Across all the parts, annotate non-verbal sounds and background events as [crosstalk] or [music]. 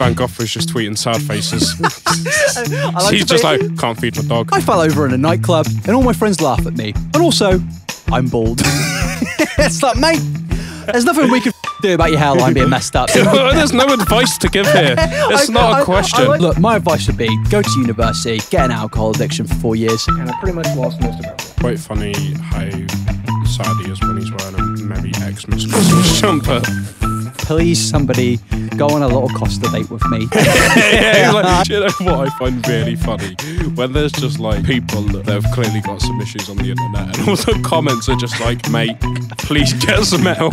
Van Gogh was just tweeting sad faces. [laughs] I like He's just like, can't feed my dog. I fell over in a nightclub and all my friends laugh at me. And also, I'm bald. [laughs] it's like, mate, there's nothing we can do about your hairline being messed up. [laughs] There's no advice to give here. It's I- not I- a I question. like- Look, my advice would be go to university, get an alcohol addiction for four years. and I pretty much lost most of my work. Quite funny how sad he is when he's wearing a Merry Xmas Christmas jumper. Please, somebody, go on a little Costa date with me. [laughs] yeah, like, do you know what I find really funny? When there's just like people that have clearly got some issues on the internet, and all the comments are just like, mate, please get some help.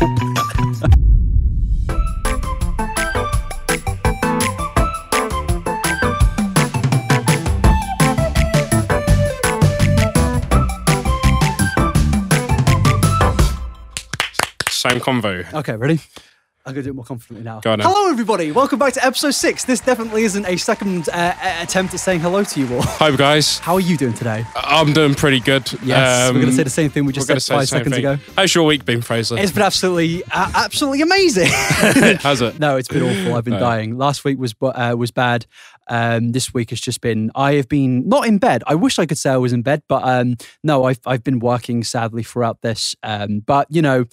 Same convo. Okay, ready? I'm going to do it more confidently now. On hello, everybody. Welcome back to episode six. This definitely isn't a second uh, uh, attempt at saying hello to you all. Hi guys, How are you doing today? I'm doing pretty good. Yes, we're going to Um, say the same thing we just said five seconds thing. ago. How's your week been, Fraser? It's been absolutely, uh, absolutely amazing. [laughs] Has it? no, it's been awful. I've been No. dying. Last week was uh, was bad. Um, this week has just been. I have been not in bed. I wish I could say I was in bed, but um, no, I've I've been working sadly throughout this. Um, but you know,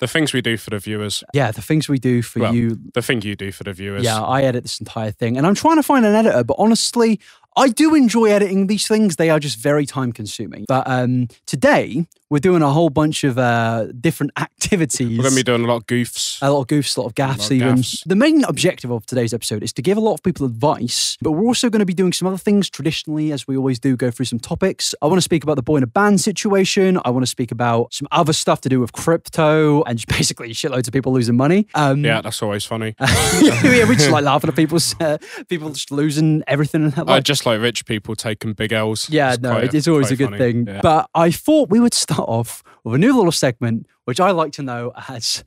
The things we do for the viewers. yeah, the things we do for Well, you The thing you do for the viewers. Yeah, I edit this entire thing, and I'm trying to find an editor. But honestly, I do enjoy editing these things. They are just very time consuming. But um, today we're doing a whole bunch of uh, different [laughs] activities. We're going to be doing a lot of goofs. a lot of goofs, a lot of gaffs, even. gaffs. The main objective of today's episode is to give a lot of people advice, but we're also going to be doing some other things traditionally, as we always do, go through some topics. I want to speak about the Boyinaband situation. I want to speak about some other stuff to do with crypto and just [laughs] basically shitloads of people losing money. Um, Yeah, that's always funny. [laughs] yeah, we just like laughing at people's uh, people just losing everything. in their I just like rich people taking big L's. yeah, It's no, quite it's always a good funny. thing. Yeah. But I thought we would start off with a new little segment, which I like to know as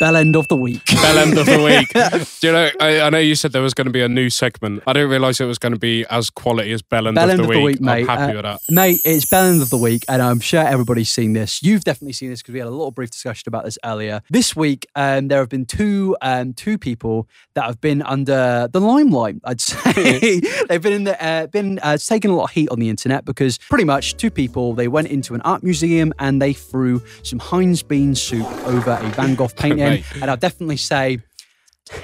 Bell End of the Week. Bell end of the week. [laughs] Do you know? I, I know you said there was going to be a new segment. I didn't realize it was going to be as quality as Bell end, Bell of, End the, of the week. Week, mate. I'm happy Uh, with that. Mate, it's Bell End of the Week, and I'm sure everybody's seen this. You've definitely seen this because we had a little brief discussion about this earlier. This week, um, there have been two um, two people that have been under the limelight. I'd say [laughs] they've been in the uh, been uh, taking a lot of heat on the internet because pretty much two people they went into an art museum and they threw some Heinz bean soup over a Van Gogh painting, [laughs] Mate. and I'll definitely say,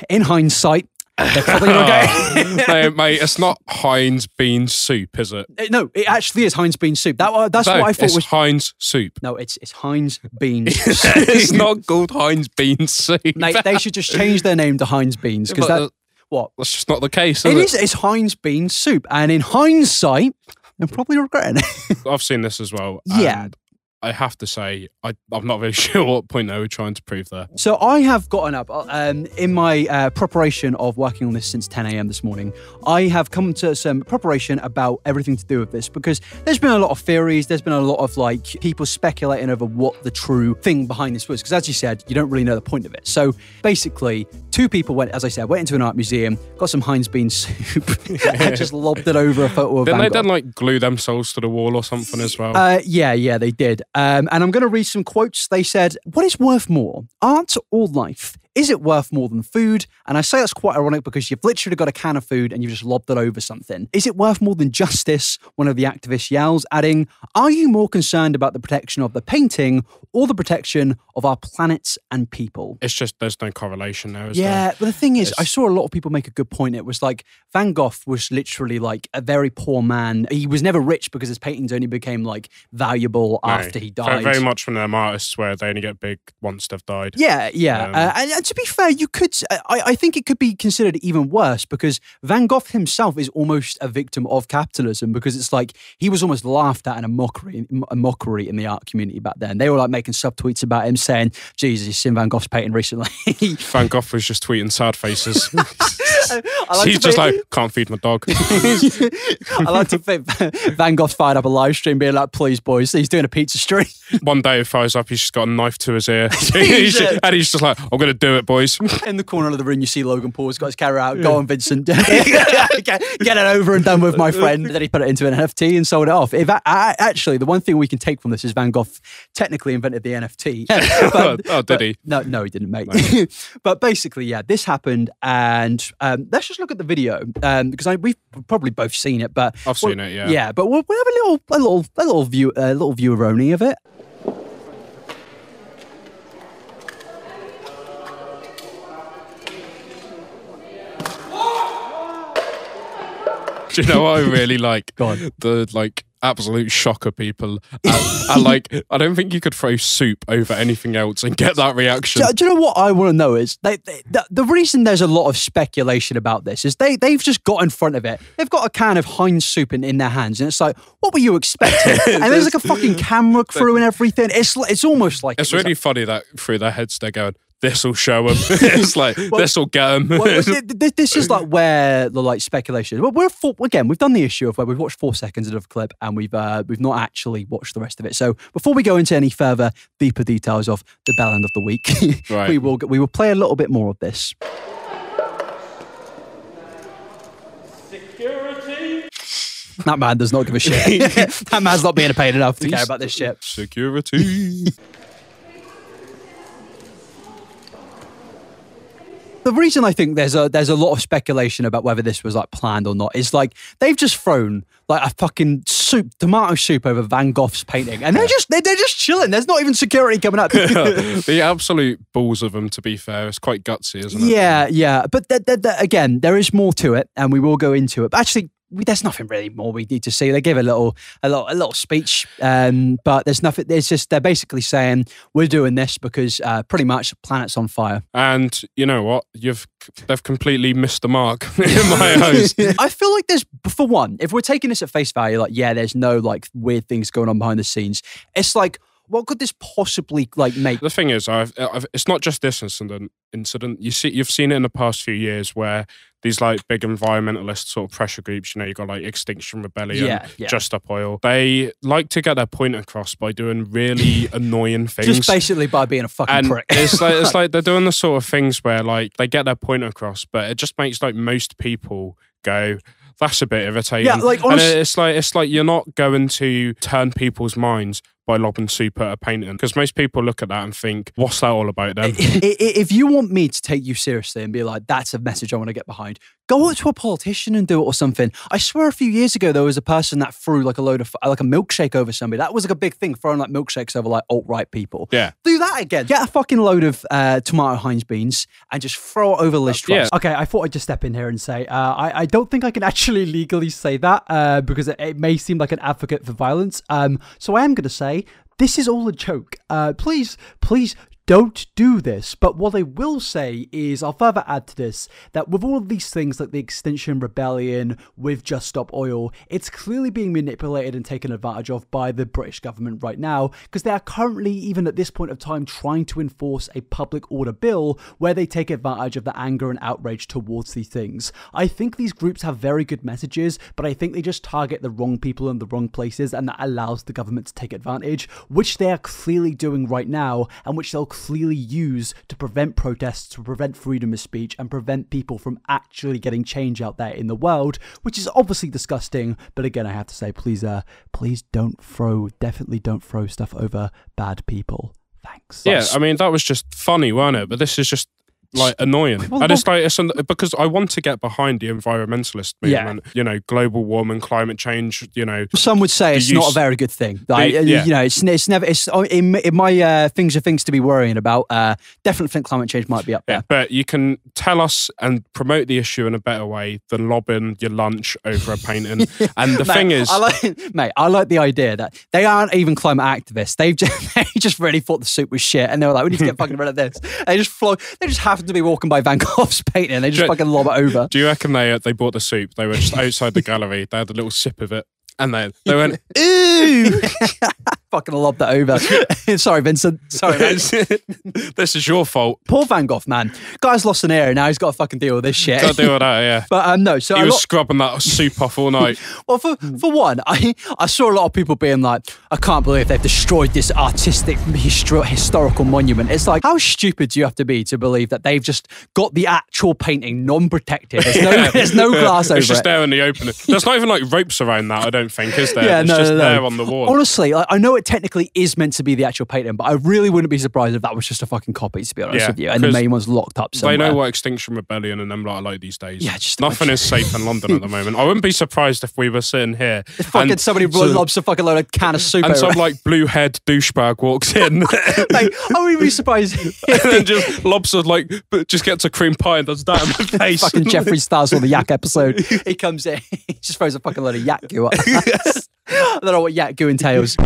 in hindsight. They're probably not going. [laughs] no, mate, it's not Heinz bean soup, is it? Uh, No, it actually is Heinz bean soup. That that's no, what I thought it's was. Heinz soup. No, it's it's Heinz beans. [laughs] it's not called Heinz bean soup. Mate, they should just change their name to Heinz beans because But, that uh, what That's just not the case, it is is. It's Heinz bean soup, and in hindsight, I'm probably regretting it. I've seen this as well. Yeah. and I have to say, I, I'm not really [laughs] sure what point they were trying to prove there. So I have gotten up um, in my uh, preparation of working on this since 10 a.m. this morning. I have come to some preparation about everything to do with this because there's been a lot of theories. There's been a lot of like people speculating over what the true thing behind this was. Because as you said, you don't really know the point of it. So basically, two people went, as I said, went into an art museum, got some Heinz bean soup, [laughs] [laughs] and just lobbed it over a photo of Didn't they then like glue themselves to the wall or something as well? Uh, yeah, yeah, they did. Um, and I'm going to read some quotes. They said, What is worth more, art or life? Is it worth more than food? And I say that's quite ironic because you've literally got a can of food and you've just lobbed it over something. Is it worth more than justice? One of the activists yells, adding, Are you more concerned about the protection of the painting or the protection of our planets and people? it's just there's no correlation there, is Yeah, there? but the thing is, I saw a lot of people make a good point. It was like Van Gogh was literally like a very poor man. He was never rich because his paintings only became like valuable No. after he died. Very much from them artists where they only get big once they've died. Yeah, yeah. Um, uh, and, and to be fair, you could. Uh, I, I think it could be considered even worse because Van Gogh himself is almost a victim of capitalism because it's like he was almost laughed at and a mockery, a mockery in the art community back then. They were like making subtweets about him saying, "Jesus, you've seen Van Gogh's painting recently." Van [laughs] Gogh was just tweeting sad faces. [laughs] [laughs] I like He's to just think- like, can't feed my dog. [laughs] I like to think [laughs] Van Gogh fired up a live stream being like, please, boys, he's doing a pizza stream. One day he fires up, he's just got a knife to his ear. He's just- and he's just like, I'm going to do it, boys. In the corner of the room, you see Logan Paul's got his camera out. Go on, Vincent. get, it over and done with, my friend. Then he put it into an NFT and sold it off. If I, I- actually, the one thing we can take from this is Van Gogh technically invented the NFT. But- Oh, did but- he? No, no, he didn't, mate. but basically, yeah, this happened, and um, let's just look at the video um, because I, we've probably both seen it. But I've seen it, yeah. yeah. But we'll, we'll have a little, a little, a little view, a little viewer only of it. Do you know what I really like? [laughs] The like absolute shocker people. And, and like, I don't think you could throw soup over anything else and get that reaction. Do, do you know what I want to know is they, they, the, the reason there's a lot of speculation about this is they they've just got in front of it. They've got a can of Heinz soup in, in their hands, and it's like, what were you expecting? [laughs] and there's like a fucking camera crew and everything. It's it's almost like It's it really funny that through their heads they're going, this will show them. [laughs] it's like, this will get them. well, well, th- [laughs] th- this is like where the like speculation. Well, we're four, again. We've done the issue of where we've watched four seconds of a clip and we've uh, we've not actually watched the rest of it. So before we go into any further deeper details of the bell end of the week, [laughs] Right. we will we will play a little bit more of this. Security. That man does not give a shit. that man's not being paid enough to care about this shit. Security. The reason I think there's a there's a lot of speculation about whether this was like planned or not is like they've just thrown like a fucking soup tomato soup over Van Gogh's painting and they're just they're, they're just chilling. There's not even security coming up. [laughs] [laughs] the absolute balls of them, to be fair, it's quite gutsy, isn't it? yeah, yeah, but th- th- th- again, there is more to it, and we will go into it. But actually. We, there's nothing really more we need to see. They give a little, a little, a little speech, um, but there's nothing. It's just they're basically saying we're doing this because uh, pretty much planet's on fire. And you know what? You've they've completely missed the mark [laughs] in my [laughs] eyes. I feel like there's, for one, if we're taking this at face value, like, yeah, there's no like weird things going on behind the scenes. It's like, what could this possibly like make? The thing is, I've, I've it's not just this incident. Incident you see, you've seen it in the past few years where these like big environmentalist sort of pressure groups. You know, you got like Extinction Rebellion, Yeah, yeah. Just Stop Oil. They like to get their point across by doing really [laughs] annoying things. Just basically by being a fucking and prick. it's like it's [laughs] like they're doing the sort of things where like they get their point across, but it just makes like most people go. That's a bit irritating. Yeah, like, and it's like it's like you're not going to turn people's minds by lobbing soup at a painting because most people look at that and think, "What's that all about?" Then [laughs] if you want me to take you seriously and be like, that's a message I want to get behind, go up to a politician and do it or something. I swear a few years ago, there was a person that threw like a load of, like a milkshake over somebody. That was like a big thing, throwing like milkshakes over like alt right people. Yeah. Do that again. Get a fucking load of uh, tomato Heinz beans and just throw it over Liz Truss. yeah. Okay, I thought I'd just step in here and say uh, I, I don't think I can actually [laughs] legally say that uh, because it, it may seem like an advocate for violence. Um, so I am going to say this is all a joke. Uh, please, please don't do this. But what I will say is, I'll further add to this that with all of these things like the Extinction Rebellion, with Just Stop Oil, it's clearly being manipulated and taken advantage of by the British government right now because they are currently, even at this point of time, trying to enforce a public order bill where they take advantage of the anger and outrage towards these things. I think these groups have very good messages, but I think they just target the wrong people in the wrong places, and that allows the government to take advantage, which they are clearly doing right now, and which they'll clearly use to prevent protests, to prevent freedom of speech, and prevent people from actually getting change out there in the world, which is obviously disgusting. But again, I have to say, please, uh, please don't throw, definitely don't throw stuff over bad people. Thanks. yeah, I mean that was just funny, wasn't it? But this is just like annoying, Well, and it's like it's an, because I want to get behind the environmentalist movement. Yeah. You know, global warming, climate change. You know, Some would say it's The not a very good thing. Like, The- uh, yeah. You know, it's, it's never. It's in, in my uh, things are things to be worrying about. Uh, definitely think climate change might be up there. Yeah, but you can tell us and promote the issue in a better way than lobbing your lunch over a painting. [laughs] and the Mate, thing is, I like, [laughs] mate, I like the idea that they aren't even climate activists. They've just, [laughs] they just really thought the soup was shit, and they were like, "We need to get fucking rid of this." They just flow. They just happened to be walking by Van Gogh's [laughs] painting, and they just Do- fucking lob it over. do you reckon they uh, they bought the soup? They were just outside the gallery. They had a little sip of it, and they they went, [laughs] "Ew." [laughs] fucking lobbed that over. [laughs] Sorry, Vincent. Sorry, man. this is your fault. Poor Van Gogh, man. Guy's lost an ear now he's got to fucking deal with this shit. Got to deal with that, yeah. [laughs] But um, no, so He was lot- scrubbing that soup off all night. [laughs] well, for, for one, I, I saw a lot of people being like, I can't believe they've destroyed this artistic historical monument. It's like, how stupid do you have to be to believe that they've just got the actual painting non-protected? There's no, there's no glass over it. it's just there in the open. There's not even like ropes around that, I don't think, is there? Yeah, it's no, just no, no. there on the wall. Honestly, like, I know it technically is meant to be the actual painting, but I really wouldn't be surprised if that was just a fucking copy, to be honest Yeah, with you. And the main one's locked up they know what Extinction Rebellion and them lot are like these days. Yeah, just Nothing is safe in London at the [laughs] moment. I wouldn't be surprised if we were sitting here fucking and somebody so- lobs a fucking load of can of soup and some [laughs] like blue head douchebag walks in [laughs] Mate, I wouldn't be surprised and then just lobs a, like just gets a cream pie and does that in the face. fucking Jeffree Stars on the Yak episode. He comes in, he just throws a fucking load of Yak goo up. I don't know what Yak goo entails.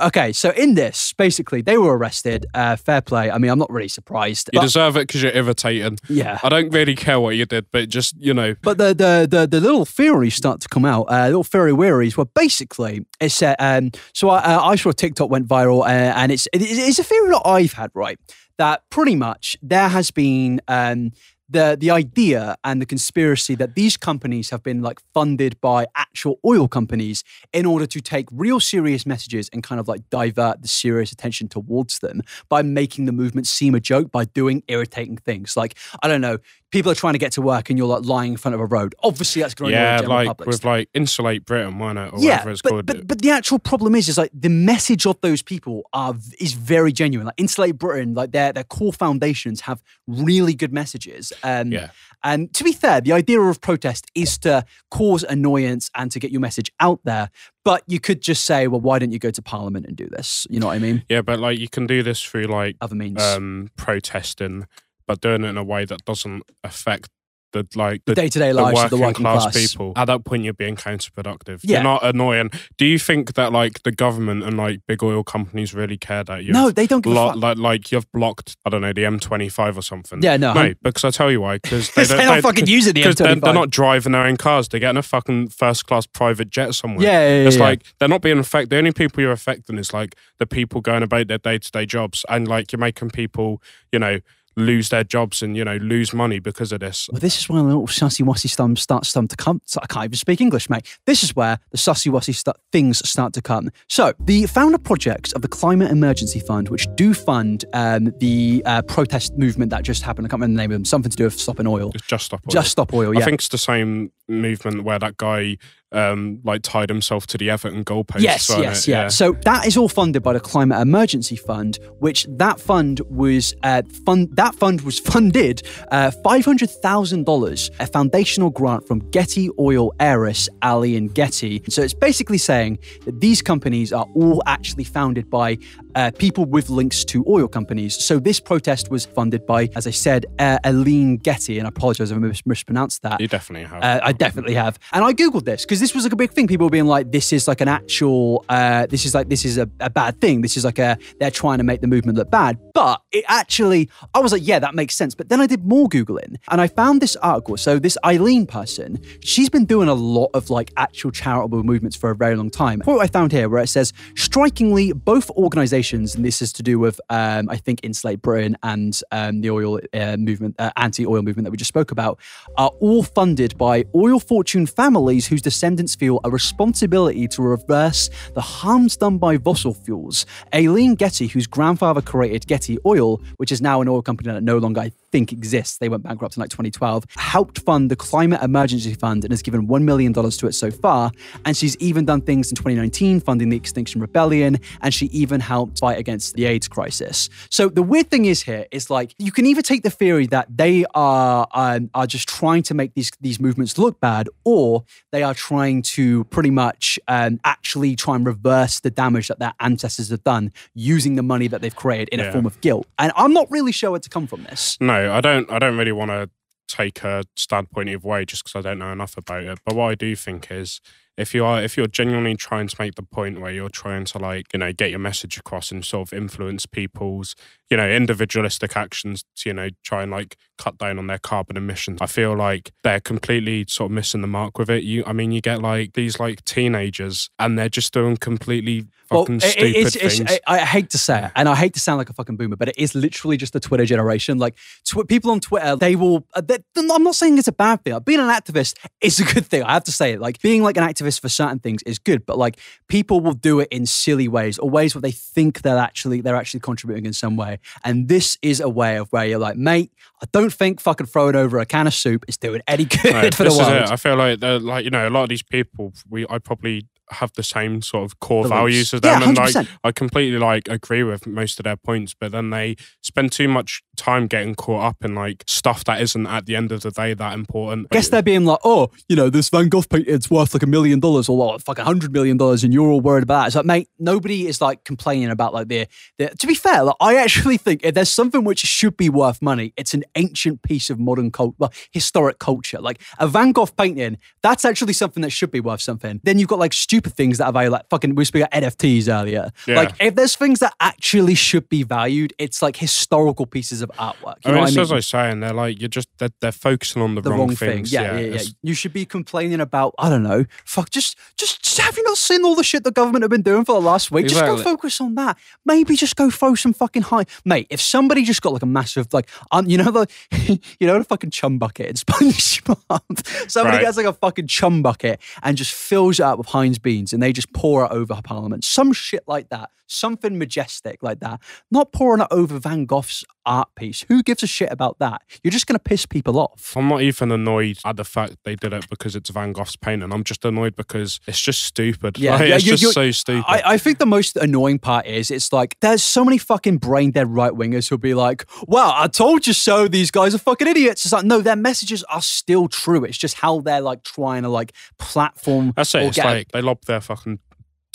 [laughs] Okay, so in this, basically, they were arrested. Uh, fair play. I mean, I'm not really surprised. You But, deserve it because you're irritating. yeah. I don't really care what you did, but just you know, But the the the, the little theories start to come out. Uh, little theory wearies. Well, basically, it's uh, um. So I uh, I saw TikTok went viral, uh, and it's it- it's a theory that I've had right that pretty much there has been um the the idea and the conspiracy that these companies have been like funded by actual oil companies in order to take real serious messages and kind of like divert the serious attention towards them by making the movement seem a joke by doing irritating things. Like I don't know people are trying to get to work and you're like lying in front of a road obviously that's going to yeah, general like public with like insulate Britain, why not? Or yeah, whatever it's but, called. but but the actual problem is, is like the message of those people are is very genuine. Like Insulate Britain, like their their core foundations have really good messages. Um, Yeah. And to be fair, the idea of protest is to cause annoyance and to get your message out there. But you could just say, well, why don't you go to Parliament and do this? You know what I mean? yeah, but like you can do this through like Other means. um protesting, but doing it in a way that doesn't affect the like the, day to day the lives of the working class, class. people. At that point, you're being counterproductive. Yeah. You're not annoying. Do you think that like the government and like big oil companies really care that you? No, they don't give a Lo- like, like you've blocked, I don't know, the M25 or something. Yeah, no, no, hun- because I tell you why. Because [laughs] they They're don't, they- fucking using the because they're, they're not driving their own cars. They're getting a fucking first class private jet somewhere. Yeah, yeah, yeah, it's yeah. like they're not being affected. The only people you're affecting is like the people going about their day to day jobs, and like you're making people, you know, lose their jobs and you know lose money because of this. Well, this is where the little sussy wussy stum starts to come. I can't even speak English, mate. This is where the sussy wussy stu- things start to come. So the founder projects of the Climate Emergency Fund, which do fund um, the uh, protest movement that just happened. I can't remember the name of them. Something to do with stopping oil. It's just stop. Oil. Just stop oil. Yeah. I think it's the same movement where that guy um like tied himself to the Everton goalpost. Yes, yes, it? yeah. So that is all funded by the Climate Emergency Fund, which that fund was uh, fund that fund was funded uh, five hundred thousand dollars, a foundational grant from Getty Oil heiress Ali and Getty. So it's basically saying that these companies are all actually founded by uh, people with links to oil companies. So this protest was funded by, as I said, uh, Aline Getty, and I apologize if I mis- mispronounced that. You definitely have. Uh, I definitely have, and I googled this because this was like a big thing. People were being like, "This is like an actual. Uh, this is like this is a, a bad thing. This is like a they're trying to make the movement look bad." But it actually, I was like, "Yeah, that makes sense." But then I did more googling, and I found this article. So this Aileen person, she's been doing a lot of like actual charitable movements for a very long time. What I found here, where it says, strikingly, both organisations, and this is to do with, um, I think, Insulate Britain and um, the oil uh, movement, uh, anti-oil movement that we just spoke about, are all funded by oil fortune families whose descendants feel a responsibility to reverse the harms done by fossil fuels. Aileen Getty, whose grandfather created Getty Oil, which is now an oil company that no longer, I think, exists, they went bankrupt in like 2012, helped fund the Climate Emergency Fund and has given $1 million to it so far. And she's even done things in 2019, funding the Extinction Rebellion, and she even helped fight against the AIDS crisis. So the weird thing is here is like you can either take the theory that they are um, are just trying to make these these movements look bad, or they are trying to pretty much um, actually try and reverse the damage that their ancestors have done using the money that they've created in a form of guilt. And I'm not really sure where to come from this. No, I don't. I don't really want to take a standpoint either way, just because I don't know enough about it. But what I do think is, if you are if you're genuinely trying to make the point where you're trying to like you know get your message across and sort of influence people's you know individualistic actions to you know try and like cut down on their carbon emissions i feel like they're completely sort of missing the mark with it you i mean you get like these like teenagers and they're just doing completely fucking it- stupid it's- it's- things I, I hate to say it, and I hate to sound like a fucking boomer, but it is literally just the Twitter generation. Like tw- people on Twitter, they will. Uh, I'm not saying it's a bad thing. Being an activist is a good thing. I have to say it. Like being like an activist for certain things is good, but like people will do it in silly ways or ways where they think they're actually they're actually contributing in some way. And this is a way of where you're like, mate, I don't think fucking throwing over a can of soup is doing any [laughs] good Right, for the world. I feel like like you know a lot of these people we I probably have the same sort of core values as them Yeah, and like I completely like agree with most of their points but then they spend too much time getting caught up in like stuff that isn't at the end of the day that important. I guess they're being like, oh, you know, this Van Gogh painting, it's worth like a million dollars or what, like fucking hundred million dollars, and you're all worried about it. It's like, mate, nobody is like complaining about like the. the to be fair, like, I actually [laughs] think if there's something which should be worth money, it's an ancient piece of modern culture, well, historic culture. Like a Van Gogh painting, that's actually something that should be worth something. Then you've got like stupid things that are valued, like fucking, we speaking about NFTs earlier. Yeah. Like if there's things that actually should be valued, it's like historical pieces of artwork. You I know mean, what I mean? as I was saying, they're like you're just they're, they're focusing on the, the wrong, wrong, things. thing. Yeah, yeah, yeah. it's- You should be complaining about I don't know. Fuck, just, just, just have you not seen all the shit the government have been doing for the last week? Just go focus on that. Maybe just go throw some fucking high, mate. If somebody just got like a massive like, um, you know the, [laughs] you know the fucking chum bucket in [laughs] SpongeBob. somebody Right. gets like a fucking chum bucket and just fills it up with Heinz beans and they just pour it over Parliament. Some shit like that. Something majestic like that. Not pouring it over Van Gogh's art piece. Who gives a shit about that? You're just gonna piss people off. I'm not even annoyed at the fact they did it because it's Van Gogh's painting. I'm just annoyed because it's just stupid. Yeah, Like, yeah, it's you- just so stupid. I, I think the most annoying part is it's like there's so many fucking brain dead right wingers who'll be like, "Well, I told you so." These guys are fucking idiots. It's like no, their messages are still true. It's just how they're like trying to like platform. That's it. It's like they lob their fucking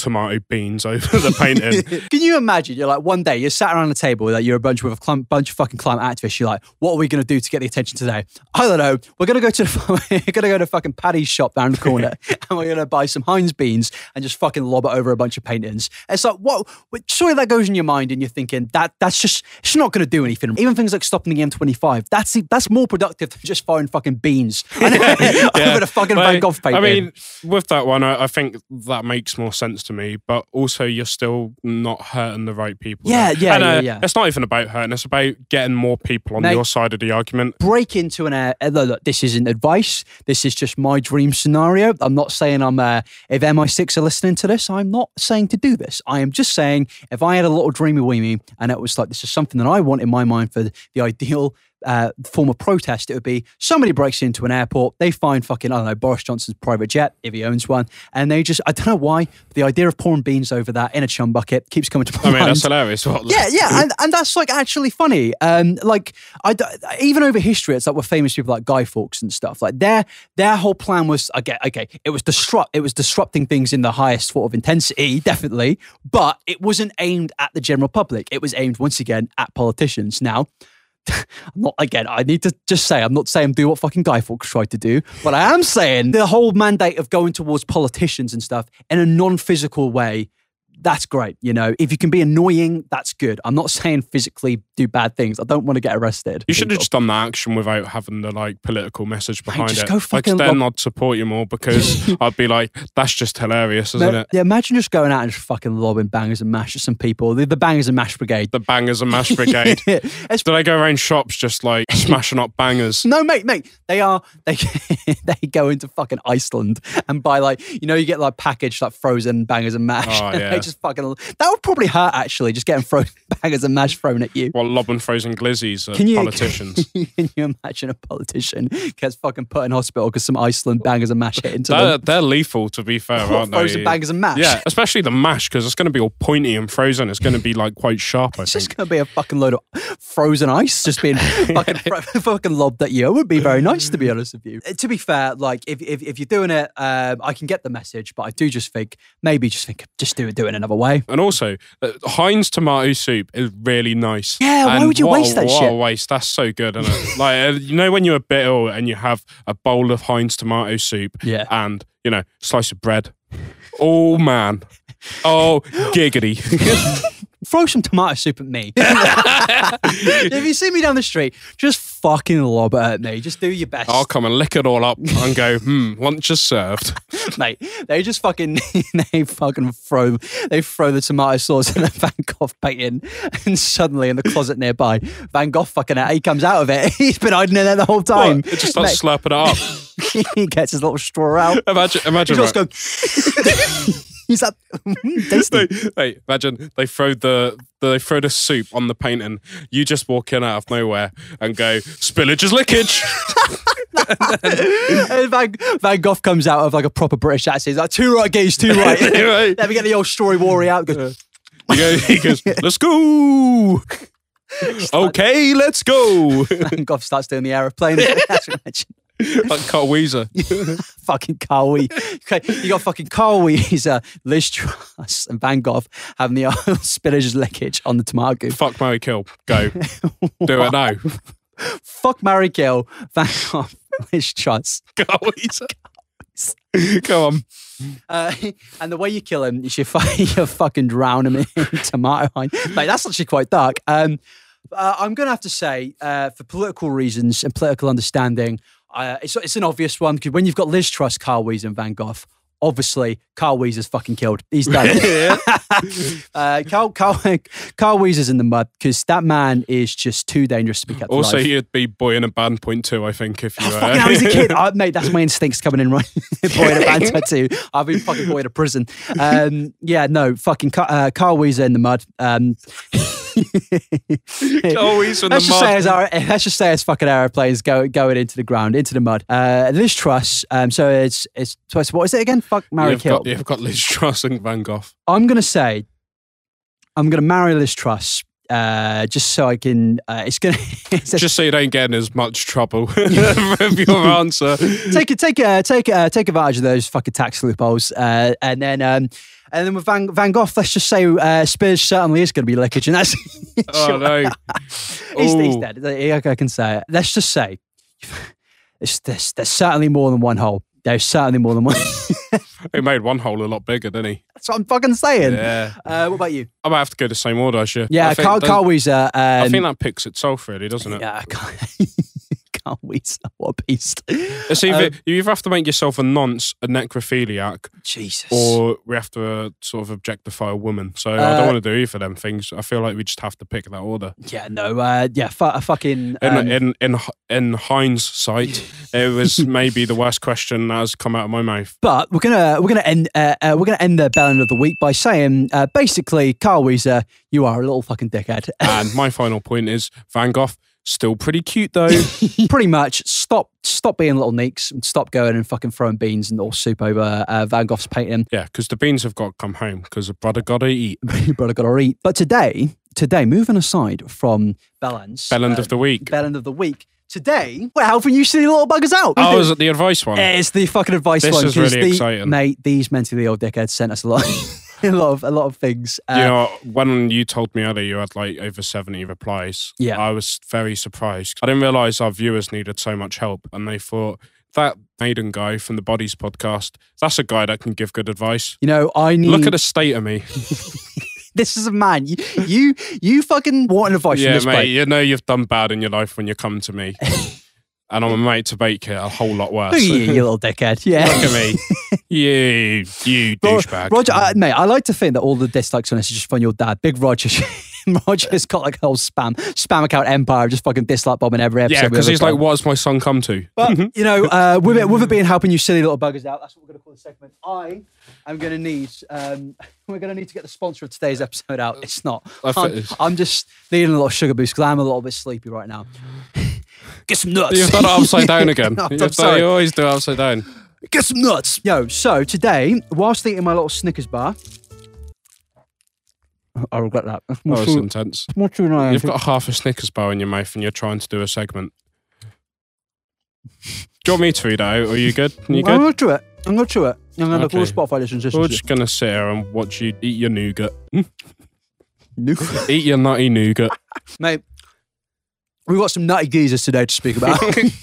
tomato beans [laughs] over the painting. [laughs] Can you imagine? You're like one day you're sat around a table that you're a bunch with a clump, bunch of fucking climate activists. You're like, what are we gonna do to get the attention today? I don't know. We're gonna go to [laughs] we're gonna go to fucking Paddy's shop down the corner and we're gonna buy some Heinz beans and just fucking lob it over a bunch of paintings. It's like what? Surely that goes in your mind and you're thinking that that's just it's not gonna do anything. Even things like stopping the M25. That's that's more productive than just throwing fucking beans over the fucking Van Like, Gogh painting. I mean, with that one, I, I think that makes more sense to me. But also, you're still not hurting the right people. Yeah, yeah, And, uh, yeah, yeah. It's not even about hurting. It's about getting more people on Mate, your side of the argument. break into an air. uh, Look, look, this isn't advice. This is just my dream scenario. I'm not saying I'm. Uh, if MI6 are listening to this, I'm not saying to do this. I am just saying if I had a little dreamy weemy and it was like this is something that I want in my mind for the ideal. Uh, form of protest, it would be somebody breaks into an airport, they find fucking, I don't know, Boris Johnson's private jet, if he owns one, and they just, I don't know why, but the idea of pouring beans over that in a chum bucket keeps coming to my I mean, mind. that's hilarious. What, Yeah, yeah, and, [laughs] and that's like actually funny. Um, like I even over history, it's like with famous people like Guy Fawkes and stuff. Like their their whole plan was okay, okay, it was disrupt, it was disrupting things in the highest sort of intensity, definitely, but it wasn't aimed at the general public. It was aimed once again at politicians. Now. I'm [laughs] not again. I need to just say I'm not saying do what fucking Guy Fawkes tried to do, but I am saying the whole mandate of going towards politicians and stuff in a non-physical way that's great. You know, if you can be annoying, that's good. I'm not [laughs] saying physically do bad things. I don't want to get arrested. You should have just done the action without having the like political message behind just it. go like then lob- I'd support you more because [laughs] I'd be like, that's just hilarious, isn't Ma- it? Yeah, imagine just going out and just fucking lobbing bangers and mash at some people. The, the bangers and mash brigade. The bangers and mash [laughs] brigade. It's- Do they go around shops just like smashing up bangers? no, mate, mate. They are they they go into fucking Iceland and buy like you know you get like packaged like frozen bangers and mash. Oh, yeah. Just fucking that would probably hurt actually. Just getting frozen [laughs] bangers and mash thrown at you. What lob and frozen glizzies at Can you politicians? [laughs] Can you imagine a politician gets fucking put in hospital because some Iceland bangers and mash hit into them? they're, they're lethal, to be fair, aren't they? Frozen bangers and mash. Yeah, especially the mash because it's going to be all pointy and frozen. It's going to be like quite sharp. I It's think. just going to be a fucking load of frozen ice just being [laughs] fucking, fucking lobbed at you. It would be very nice, to be honest with you. To be fair, like, if, if, if you're doing it, um, I can get the message, but I do just think, maybe just think, just do it, do it in another way. And also, uh, Heinz tomato soup is really nice. Yeah, why And would you what a- waste that what shit? A waste. That's so good. It? [laughs] like uh, you know when you're a bit ill and you have a bowl of Heinz tomato soup Yeah. and you know slice of bread. Oh man. Oh giggity. [laughs] Throw some tomato soup at me. [laughs] if you see me down the street, just fucking lob it at me. Just do your best. I'll come and lick it all up and go. Hmm. Lunch is served. [laughs] mate. They just fucking [laughs] they fucking throw they throw the tomato sauce in a Van Gogh painting, and suddenly in the closet nearby, Van Gogh fucking out. He comes out of it. He's been hiding in there the whole time. What? It just starts slurping it up. He gets his little straw out. Imagine. He Imagine. just right. goes. [laughs] He's like, "Mm, tasty. They, hey, imagine they throw the they throw the soup on the painting. You just walk in out of nowhere and go, spillage is lickage. [laughs] And Van, Van Gogh comes out of like a proper British accent. He's like, two right, geese, two [laughs] right. Right. Let me get the old story warrior out. Goes, He goes, he goes, let's go. okay, let's go. Van Gogh starts doing the aeroplane. [laughs] Like Carl Wheezer. [laughs] fucking Carl Wee. Okay, you got fucking Carl Wheezer, Liz Truss, and Van Gogh having the [laughs] spinach leakage on the tomato goop. Fuck, Mary Kill. Go. Do it now. Fuck Mary Kill, Van Gogh, Liz Truss. Carl Wheezer. Go on. Uh, and the way you kill him is you, fu- you fucking drown him in tomato wine. Mate, that's actually quite dark. Um, uh, I'm going to have to say, uh, for political reasons and political understanding, uh, it's, it's an obvious one because when you've got Liz Truss, Carl and Van Gogh, obviously Carl Wheezer's fucking killed. He's done. [laughs] [laughs] uh, Carl, Carl, [laughs] Carl Wheezer's in the mud because that man is just too dangerous to be kept Also, alive. you'd be Boyinaband point two, I think, if you were. Hell, he's a kid. Uh, mate, that's my instincts coming in right. Boyinaband tattoo. I've been fucking boy in a prison. Um, yeah, no, fucking uh, Carl Wheezer in the mud. Um, Carl Wheezer in let's the just say mud. as our, let's just say as fucking aeroplanes go going into the ground, into the mud. Uh, Liz Truss. Um, so it's it's so it's- what is it again? Fuck, marry, You've kill. got, you've got Liz Truss and Van Gogh. I'm gonna say, I'm gonna marry Liz Truss. Uh, just so I can. Uh, it's gonna. [laughs] It's a- Just so you don't get in as much trouble [laughs] with your [laughs] answer. take it, take uh, take uh, take advantage of those fucking tax loopholes, uh, and then um, and then with Van Van Gogh, let's just say uh, Spears certainly is going to be leakage, and that's Oh, no. he's, he's dead. I, I can say it. Let's just say there's certainly more than one hole. There's certainly more than one. [laughs] He made one hole a lot bigger, didn't he? that's what I'm fucking saying. Yeah. Uh, what about you? I might have to go the same order as you. Yeah, I think Carl, that- Carl Wheezer. Um, I think that picks itself, really, doesn't it? yeah, Carl, [laughs] Carl Wheezer. What a beast. It's either, Um, you either have to make yourself a nonce, a necrophiliac, Jesus. or we have to uh, sort of objectify a woman. So I Uh, don't want to do either of them things. I feel like we just have to pick that order. yeah, no. Uh, yeah, fu- a fucking. In um, in in in Heinz sight, [laughs] it was maybe the worst question that has come out of my mouth. But we're gonna we're gonna end uh, uh, we're gonna end the bell end of the week by saying uh, basically, Carl Wheezer, you are a little fucking dickhead. And my [laughs] final point is Van Gogh still pretty cute though. [laughs] Pretty much, stop stop being little neeks and stop going and fucking throwing beans and all soup over uh, Van Gogh's painting. yeah, because the beans have got to come home because the brother got to eat. [laughs] Brother got to eat. But today, today, moving aside from Bellends, Bell end uh, of the week. bell end of the week. Today, we're helping you silly little buggers out. Oh, [laughs] is it the advice one? It's the fucking advice This one. is 'cause really the- exciting. mate. These mentally ill dickheads sent us a lot, [laughs] a lot of a lot of things. Uh, you know, when you told me earlier you had like over 70 replies, Yeah. I was very surprised. I didn't realize our viewers needed so much help and they thought that Maiden guy from the Bodies podcast, that's a guy that can give good advice. you know, I need. Look at the state of me. [laughs] [laughs] this is a man. You, you, you fucking want advice from yeah, this mate, bloke. you know you've done bad in your life when you come to me. And I'm a mate to make it a whole lot worse. You, you little dickhead. Yeah. [laughs] Look at me. [laughs] You, you douchebag. Roger, I, mate, I like to think that all the dislikes on this is just from your dad. Big Roger. [laughs] [laughs] Roger's got like a whole spam spam account empire, just fucking dislike bombing every episode. yeah, because he's like, done. what has my son come to? But [laughs] you know, uh, with it with it being helping you silly little buggers out, that's what we're going to call the segment. I am going to need. Um, [laughs] we're going to need to get the sponsor of today's episode out. It's not. I'm, it I'm just needing a little sugar boost because I'm a little bit sleepy right now. Get some nuts. You've done it upside down again. I'm You've done- sorry. you always do it upside down. Get some nuts. Yo, so today, whilst eating my little Snickers bar, I regret that. That was oh, intense. What do you know? You've got half a Snickers bar in your mouth and you're trying to do a segment. Do you want me to read it out? Are you good? Are [laughs] you I'm good? going to it. I'm going to it. I'm all the Okay. Spotify listeners. listen We're just gonna sit here and watch you eat your nougat. nougat? [laughs] [laughs] eat your nutty nougat. Mate, we've got some nutty geezers today to speak about.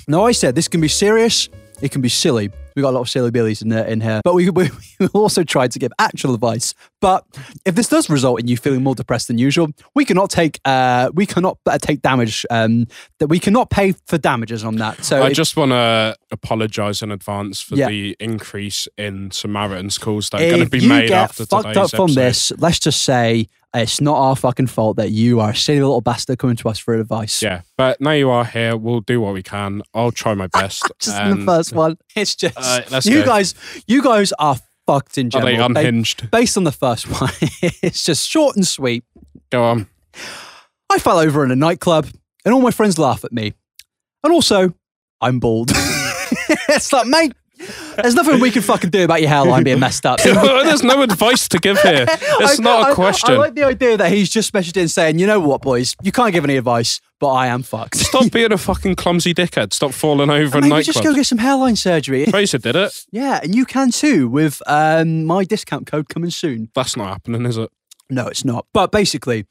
now, I said this can be serious, it can be silly. We got a lot of silly billies in, uh, in here, but we, we, we also tried to give actual advice. But if this does result in you feeling more depressed than usual, we cannot take uh, we cannot uh, take damage. Um, that we cannot pay for damages on that. So I it- just want to apologise in advance for Yeah. the increase in Samaritans calls that are going to if be you made get after fucked today's up from episode. this, let's just say it's not our fucking fault that you are a silly little bastard coming to us for advice. Yeah, but now you are here. We'll do what we can. I'll try my best. [laughs] just in the first one. [laughs] It's just Uh, you go. guys. You guys are fucked in general. Are they unhinged? based on the first one, [laughs] it's just short and sweet. Go on. I fell over in a nightclub, and all my friends laugh at me, and also I'm bald. it's like, mate. There's nothing we can fucking do about your hairline being messed up. [laughs] There's no advice to give here. [laughs] It's I- not I- a question. I like the idea that he's just messaged in saying, you know what, boys, you can't give any advice, but I am fucked. Stop [laughs] being a fucking clumsy dickhead. Stop falling over in Maybe just go get some hairline surgery. Fraser did it. Yeah, and you can too with um, my discount code coming soon. That's not happening, is it? No, it's not. But basically,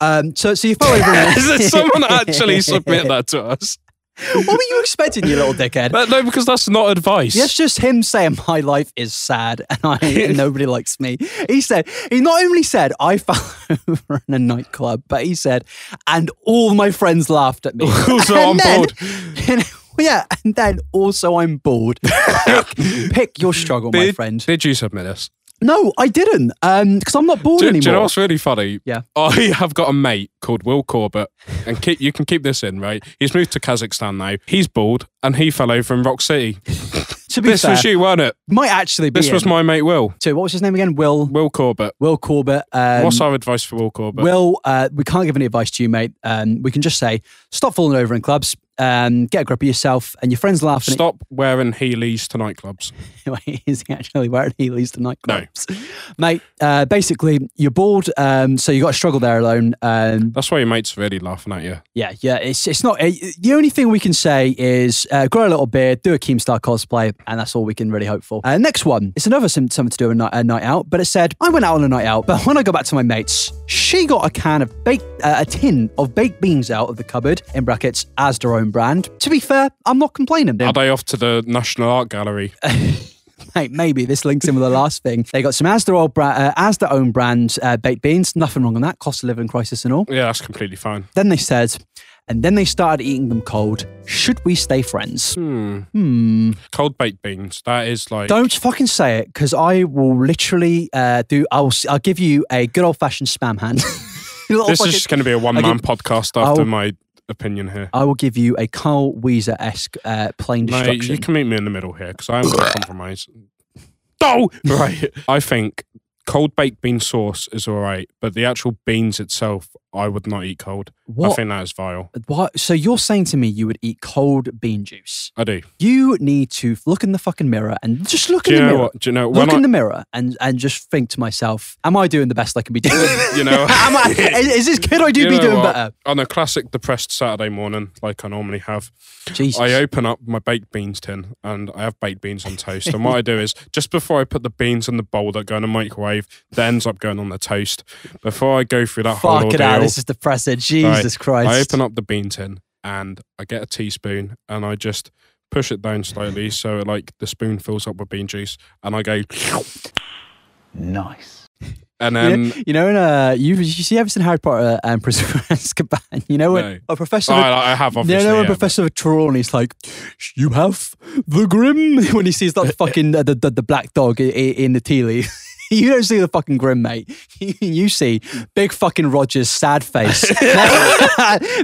um, so so you fell over. in- Did someone actually submit that to us? What were you expecting, you little dickhead? But no, because that's not advice. That's just him saying my life is sad and I and nobody likes me. He said he not only said I fell [laughs] over in a nightclub, but he said, and all my friends laughed at me. [laughs] Also, And I'm then- bored. [laughs] yeah, and then also I'm bored. pick, pick your struggle, my friend. did you submit this? No, I didn't. Um, because I'm not bored Do, anymore. do you know what's really funny? Yeah. I have got a mate called Will Corbett, and keep, you can keep this in, right? He's moved to Kazakhstan now. He's bald, and he fell over in Rock City. [laughs] to be This fair, was you, weren't it? might actually be. This was my mate Will. So what was his name again? Will. Will Corbett. Will Corbett. Um, What's our advice for Will Corbett? Will, uh, we can't give any advice to you, mate. Um, we can just say stop falling over in clubs. Um, get a grip of yourself, and your friends laughing. Stop wearing Heelys to nightclubs. [laughs] At. Is he actually wearing heelys to nightclubs? No. [laughs] Mate, uh, basically, you're bored, um, so you got to struggle there alone. Um, That's why your mate's really laughing at you. yeah, yeah. It's it's not uh, the only thing we can say is uh, grow a little beard, do a Keemstar cosplay, and that's all we can really hope for. Uh, next one, it's another something to do a night, a night out, but it said I went out on a night out, but when I got back to my mates, she got a can of baked, uh, a tin of baked beans out of the cupboard in brackets as their own brand. To be fair, I'm not complaining. Are they off to the National Art Gallery? [laughs] Mate, maybe this links in with the last thing. They got some Asda old bra- uh, Asda own brand uh, baked beans. Nothing wrong on that. Cost of living crisis and all. Yeah, that's completely fine. Then they said, and then they started eating them cold. Should we stay friends? Hmm. Hmm. Cold baked beans. That is like. Don't fucking say it, because I will literally uh, do. I'll I'll give you a good old fashioned spam hand. [laughs] This fucking- is going to be a one man podcast after I'll- my opinion here. I will give you a Carl Wheezer esque uh, plain Mate, destruction. you can meet me in the middle here because I am going to compromise. [laughs] Oh, right. I think cold baked bean sauce is all right, but the actual beans itself, I would not eat cold. I think that is vile. what? So you're saying to me you would eat cold bean juice? I do. You need to look in the fucking mirror and just look Do in the mirror. what? Do you know Look in I, the mirror and and just think to myself, am I doing the best I can be doing? [laughs] you know, [laughs] am I, [laughs] is, is this could I do you be doing what? better? on a classic depressed Saturday morning, like I normally have, Jesus. I open up my baked beans tin and I have baked beans on toast. and what I do is just before I put the beans in the bowl that go in the microwave, that ends up going on the toast. Before I go through that whole Fuck out. ordeal, This is depressing. Jesus Christ. I open up the bean tin and I get a teaspoon and I just push it down slightly so like the spoon fills up with bean juice and I go Nice. and you then know, you know in uh, you, you see ever seen Harry Potter and Prisoner [laughs] of Azkaban? You know when No. a professor Oh, I, I have You obviously know when yeah, but- Professor Trelawney's like, "You have the grim" [laughs] when he sees that [laughs] fucking uh, the, the the black dog i- i- in the tea leaf. You don't see the fucking grim, mate. [laughs] You see big fucking Roger's sad face [laughs] [laughs]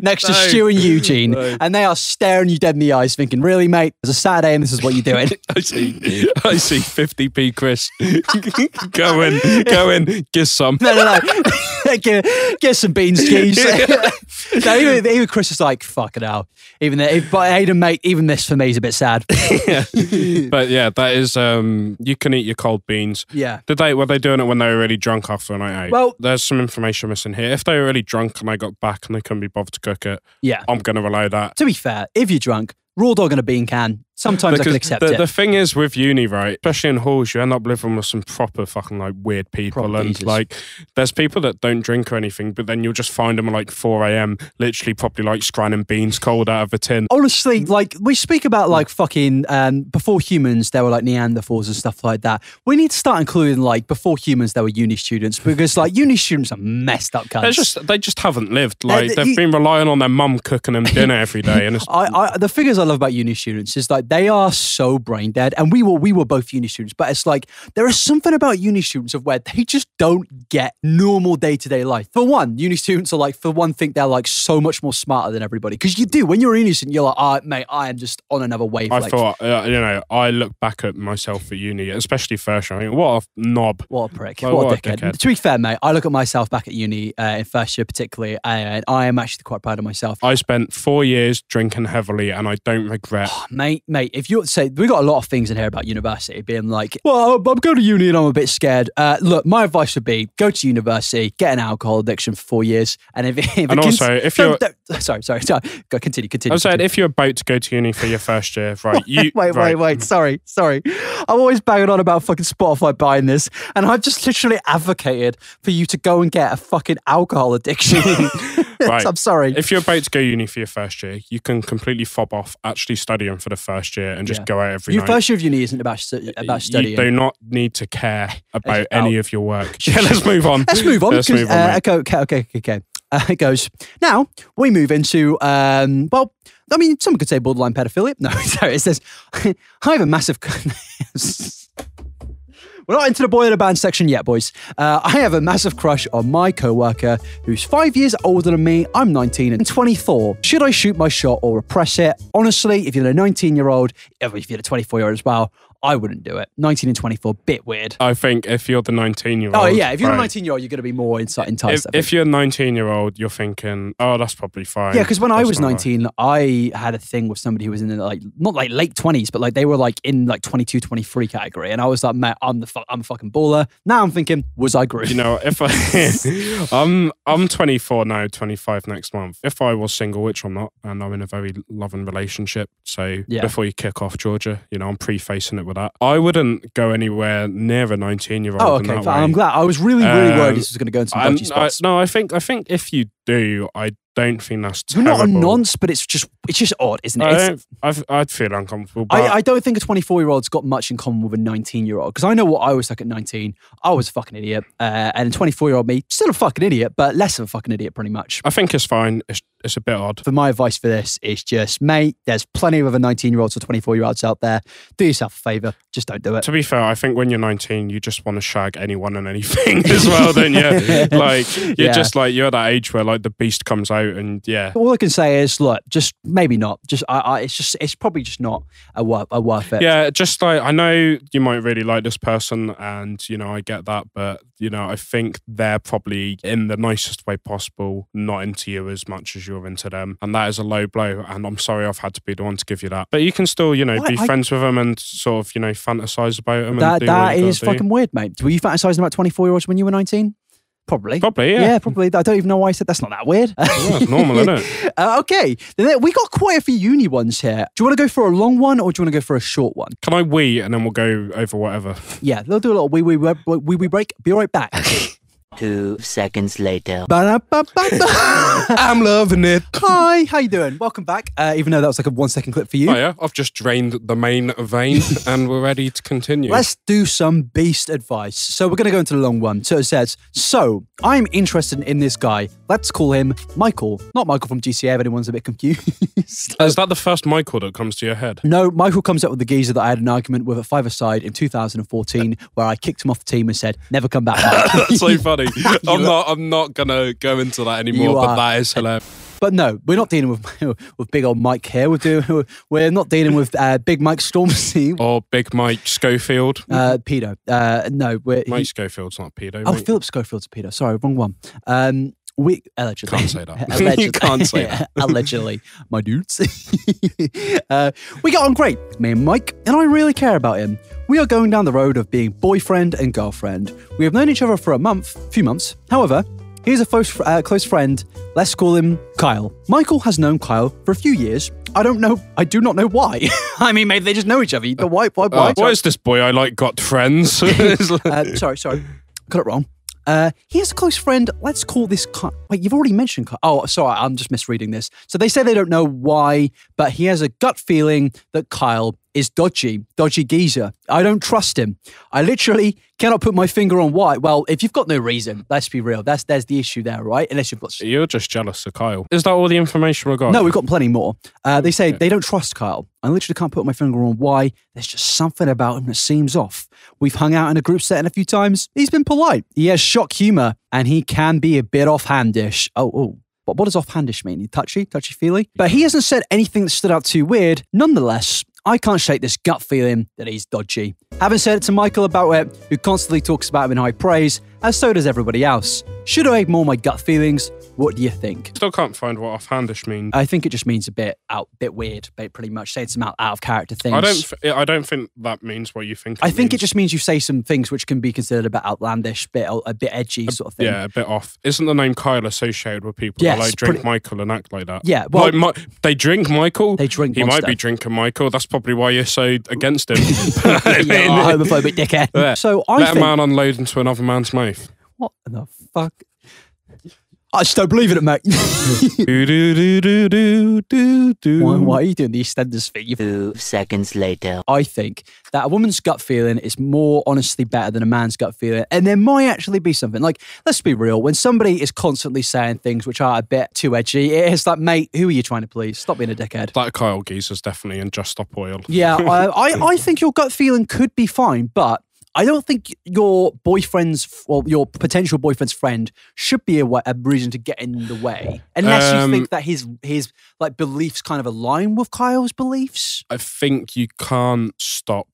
next to No. Stu and Eugene, No. and they are staring you dead in the eyes, thinking, "Really, mate? It's a Saturday, and this is what you're doing." I see I see 50p Chris go in go in get some no, no, no. get, get some beans, cheese. no, even, even Chris is like, "Fuck it out." Even if, but Aiden, mate, even this for me is a bit sad. yeah. but yeah that is um you can eat your cold beans yeah. did they were they doing it when they were really drunk after a night out Well- there's some information missing here. If they were really drunk and they got back and they couldn't be bothered to cook it Yeah. I'm gonna allow that. To be fair, if you're drunk, raw dog in a bean can, Sometimes I Because can accept the, it. the thing is with uni, right? Especially in halls, you end up living with some proper fucking like weird people, Proper and like there's people that don't drink or anything, but then you'll just find them at like 4 a.m. literally probably like scranning beans cold out of a tin. Honestly, like we speak about like fucking um, before humans, there were like Neanderthals and stuff like that. We need to start including like before humans, there were uni students because like uni students are messed up cunts. They just they just haven't lived. Like th- they've been relying on their mum cooking them dinner every day, and [laughs] I, I, the figures I love about uni students is like they are so brain dead, and we were we were both uni students, but it's like there is something about uni students of where they just don't get normal day to day life. For one, uni students are like for one think they're like so much more smarter than everybody because you do when you're a uni student, you're like, ah, mate, I am just on another wave. I thought, uh, you know, I look back at myself at uni, especially first year. I think, what a knob. What a prick. Well, what, what a dickhead. dickhead. To be fair, mate, I look at myself back at uni uh, in first year, particularly, and I am actually quite proud of myself. I spent four years drinking heavily, and I don't regret. mate, mate, if you say we got a lot of things in here about university, being like, well, I'm I'm going to uni and I'm a bit scared. Uh, look, my advice would be go to university, get an alcohol addiction for four years, and if, [laughs] if And cons- also, if don't- you're- don't- sorry, sorry, sorry, go continue, continue. I said, continue. if you're about to go to uni for your first year, [laughs] right? You Wait, right, wait, wait. Sorry, sorry. I'm always banging on about fucking Spotify buying this, and I've just literally advocated for you to go and get a fucking alcohol addiction. [laughs] Right. I'm sorry. If you're about to go uni for your first year, you can completely fob off actually studying for the first year and just Yeah. go out every Your night. first year of uni isn't about stu- about studying. You do not need to care about any of your work. [laughs] Yeah, let's move on. Let's move on. Let's move on. uh, okay, okay, okay, okay. Uh, it goes. Now we move into um, well, I mean, someone could say borderline pedophilia. [laughs] No, sorry, it says [laughs] I have a massive. We're not into the boy in the band section yet, boys. Uh, I have a massive crush on my coworker who's five years older than me. I'm 19 and 24. Should I shoot my shot or repress it? Honestly, if you're a 19 year old, if you're a 24 year old as well, I wouldn't do it. 19 and 24, bit weird. I think if you're the 19 year old. Oh yeah, if you're a 19 year old, you're going to be more insight enticed. If, if you're a 19 year old, you're thinking, oh, that's probably fine. Yeah, because when I was not right. 19, I had a thing with somebody who was in the like not like late 20s, but like they were like in like 22, 23 category, and I was like, man, I'm the fu- I'm a fucking baller. Now I'm thinking, was I Groot? You know, if I, [laughs] [laughs] I'm I'm 24 now, 25 next month. If I was single, which I'm not, and I'm in a very loving relationship, so Yeah. before you kick off Georgia, you know, I'm prefacing it with that. I wouldn't go anywhere near a 19 year old. oh, okay. I'm glad. I was really, really worried Um, this was going to go into some dodgy I, spots. no, I think I think if you do, I don't think that's You're not a nonce, but it's just it's just odd, isn't it? I don't, I've, I'd feel uncomfortable. But I, I don't think a 24 year old's got much in common with a 19 year old because I know what I was like at 19. I was a fucking idiot, uh, and 24 year old me still a fucking idiot, but less of a fucking idiot, pretty much. I think it's fine. It's, it's a bit odd. For my advice for this is just, mate, there's plenty of other 19 year olds or 24 year olds out there. Do yourself a favor, just don't do it. To be fair, I think when you're 19, you just want to shag anyone and anything [laughs] as well, don't you? [laughs] Like you're Yeah. just like you're at that age where like the beast comes out, and yeah, All I can say is, look, just maybe not. Just, I, I, it's just, it's probably just not a worth, a worth it. yeah. Just like I know you might really like this person, and you know I get that, but you know I think they're probably in the nicest way possible not into you as much as you're into them, and that is a low blow. And I'm sorry I've had to be the one to give you that, but you can still you know I- be I- friends with them and sort of you know fantasize about them. that do that is do. fucking weird, mate. Were you fantasizing about 24 year olds when you were 19? Probably. probably Yeah. yeah. probably. I don't even know why I said that's not that weird. Yeah, it's normal, isn't it? [laughs] Uh, okay, then we got quite a few uni ones here. Do you want to go for a long one or do you want to go for a short one? Can I wee and then we'll go over whatever? Yeah, they'll do a little wee wee wee wee wee break. Be right back. Two seconds later. [laughs] I'm loving it. Hi, how you doing? Welcome back. Uh, even though that was like a one second clip for you. Oh yeah, I've just drained the main vein [laughs] and we're ready to continue. Let's do some beast advice. So we're going to go into the long one. So it says, so I'm interested in this guy. Let's call him Michael. Not Michael from GCA if anyone's a bit confused. Is that the first Michael that comes to your head? no, Michael comes up with the geezer that I had an argument with at five-a-side in 2014 where I kicked him off the team and said, never come back, That's [laughs] so funny. [laughs] I'm not. I'm not gonna go into that anymore. But that is hilarious. But no, we're not dealing with [laughs] with big old Mike here. We're doing [laughs] we're not dealing with uh, big Mike Stormzy, Or Big Mike Schofield. uh, pedo. Uh, no, we're Mike he- Schofield's not pedo. oh mate. Philip Schofield's a pedo. Sorry, wrong one. Um, we allegedly Can't say that. allegedly, You can't say that. allegedly, my dudes. uh, we got on great, me and Mike, and I really care about him. We are going down the road of being boyfriend and girlfriend. We have known each other for a month, few months. However, he's a close, uh, close friend. Let's call him Kyle. Michael has known Kyle for a few years. I don't know. I do not know why. [laughs] I mean, maybe they just know each other. But why? Why? Why? Uh, why is this boy I like got friends? [laughs] [laughs] Uh, sorry, sorry, got it wrong. Uh, he has a close friend. Let's call this. Wait, you've already mentioned. Ky- Oh, sorry, I'm just misreading this. So they say they don't know why, but he has a gut feeling that Kyle is dodgy, dodgy geezer. I don't trust him. I literally cannot put my finger on why. Well, if you've got no reason, let's be real. That's there's the issue there, right? Unless you've got. You're just jealous of Kyle. Is that all the information we got? No, we've got plenty more. Uh, they say they don't trust Kyle. I literally can't put my finger on why. There's just something about him that seems off. We've hung out in a group setting a few times. He's been polite. He has shock humor, and he can be a bit offhandish. Oh, oh. But what does offhandish mean? Touchy, touchy feely? But he hasn't said anything that stood out too weird. Nonetheless, I can't shake this gut feeling that he's dodgy. Haven't said it to Michael about it, who constantly talks about him in high praise, as so does everybody else. Should I ignore my gut feelings? What do you think? Still can't find what offhandish means. I think it just means a bit out, bit weird, but pretty much saying some out, out of character things. I don't. Th- I don't think that means what you think. I think it just means you say some things which can be considered a bit outlandish, bit a bit edgy, sort of thing. Yeah, a bit off. Isn't the name Kyle associated with people Yes, that like drink pretty- Michael and act like that? Yeah, well- like, Mi- they drink Michael. They drink He might be drinking Michael. That's probably why you're so against him. [laughs] [laughs] yeah, homophobic dickhead. Yeah. So I Let a man unload into another man's mouth. what the fuck. I just don't believe in it, mate. do, do, do, do, do, do, do. why, why are you doing the EastEnders thing? You- Two seconds later. I think that a woman's gut feeling is more honestly better than a man's gut feeling. And there might actually be something. Like, let's be real. When somebody is constantly saying things which are a bit too edgy, it's like, mate, who are you trying to please? Stop being a dickhead. That Kyle geezer's definitely in Just Stop Oil. Yeah, I, I, I think your gut feeling could be fine, but I don't think your boyfriend's or your potential boyfriend's friend should be a, a reason to get in the way, unless Um, you think that his his like beliefs kind of align with Kyle's beliefs. I think you can't stop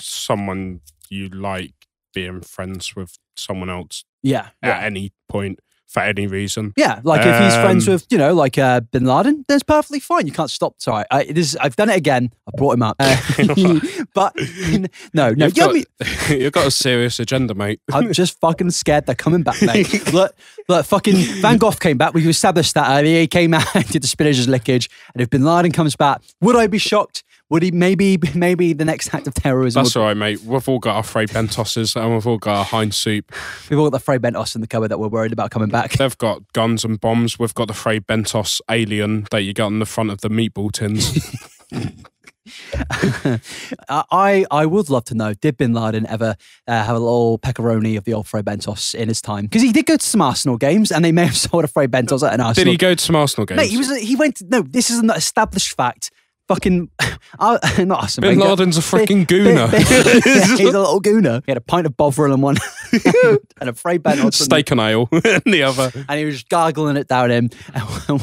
someone you like being friends with someone else Yeah, at yeah, any point for any reason. yeah. Like if he's friends Um, with you know like uh, Bin Laden, that's perfectly fine. You can't stop. Sorry, I, this I've done it again. I brought him up, [laughs] Uh, [laughs] but no, no. You've you got, [laughs] you've got a serious agenda, mate. I'm just fucking scared they're coming back, mate. look, look, fucking Van Gogh came back. We established that earlier. He came out and did the Spinach's lickage. And if Bin Laden comes back, would I be shocked? Would he maybe maybe the next act of terrorism? That's would, all right, mate. We've all got our Fray Bentoses and we've all got our Heinz soup. we've all got the Fray Bentos in the cupboard that we're worried about coming back. [laughs] They've got guns and bombs. We've got the Fray Bentos alien that you got on the front of the meatball tins. [laughs] I I would love to know. Did Bin Laden ever uh, have a little pepperoni of the old Fray Bentos in his time? Because he did go to some Arsenal games, and they may have [laughs] sold a Fray Bentos at an Arsenal. Did he go to some Arsenal games? Mate, he was. He went. No, this is an established fact. Fucking, [laughs] uh, [laughs] not Arsene Bin Laden's a freaking gooner. [laughs] He's a little gooner. He had a pint of Bovril in one and a Fray Bentos, in- Steak and ale in the other. and he was just gargling it down him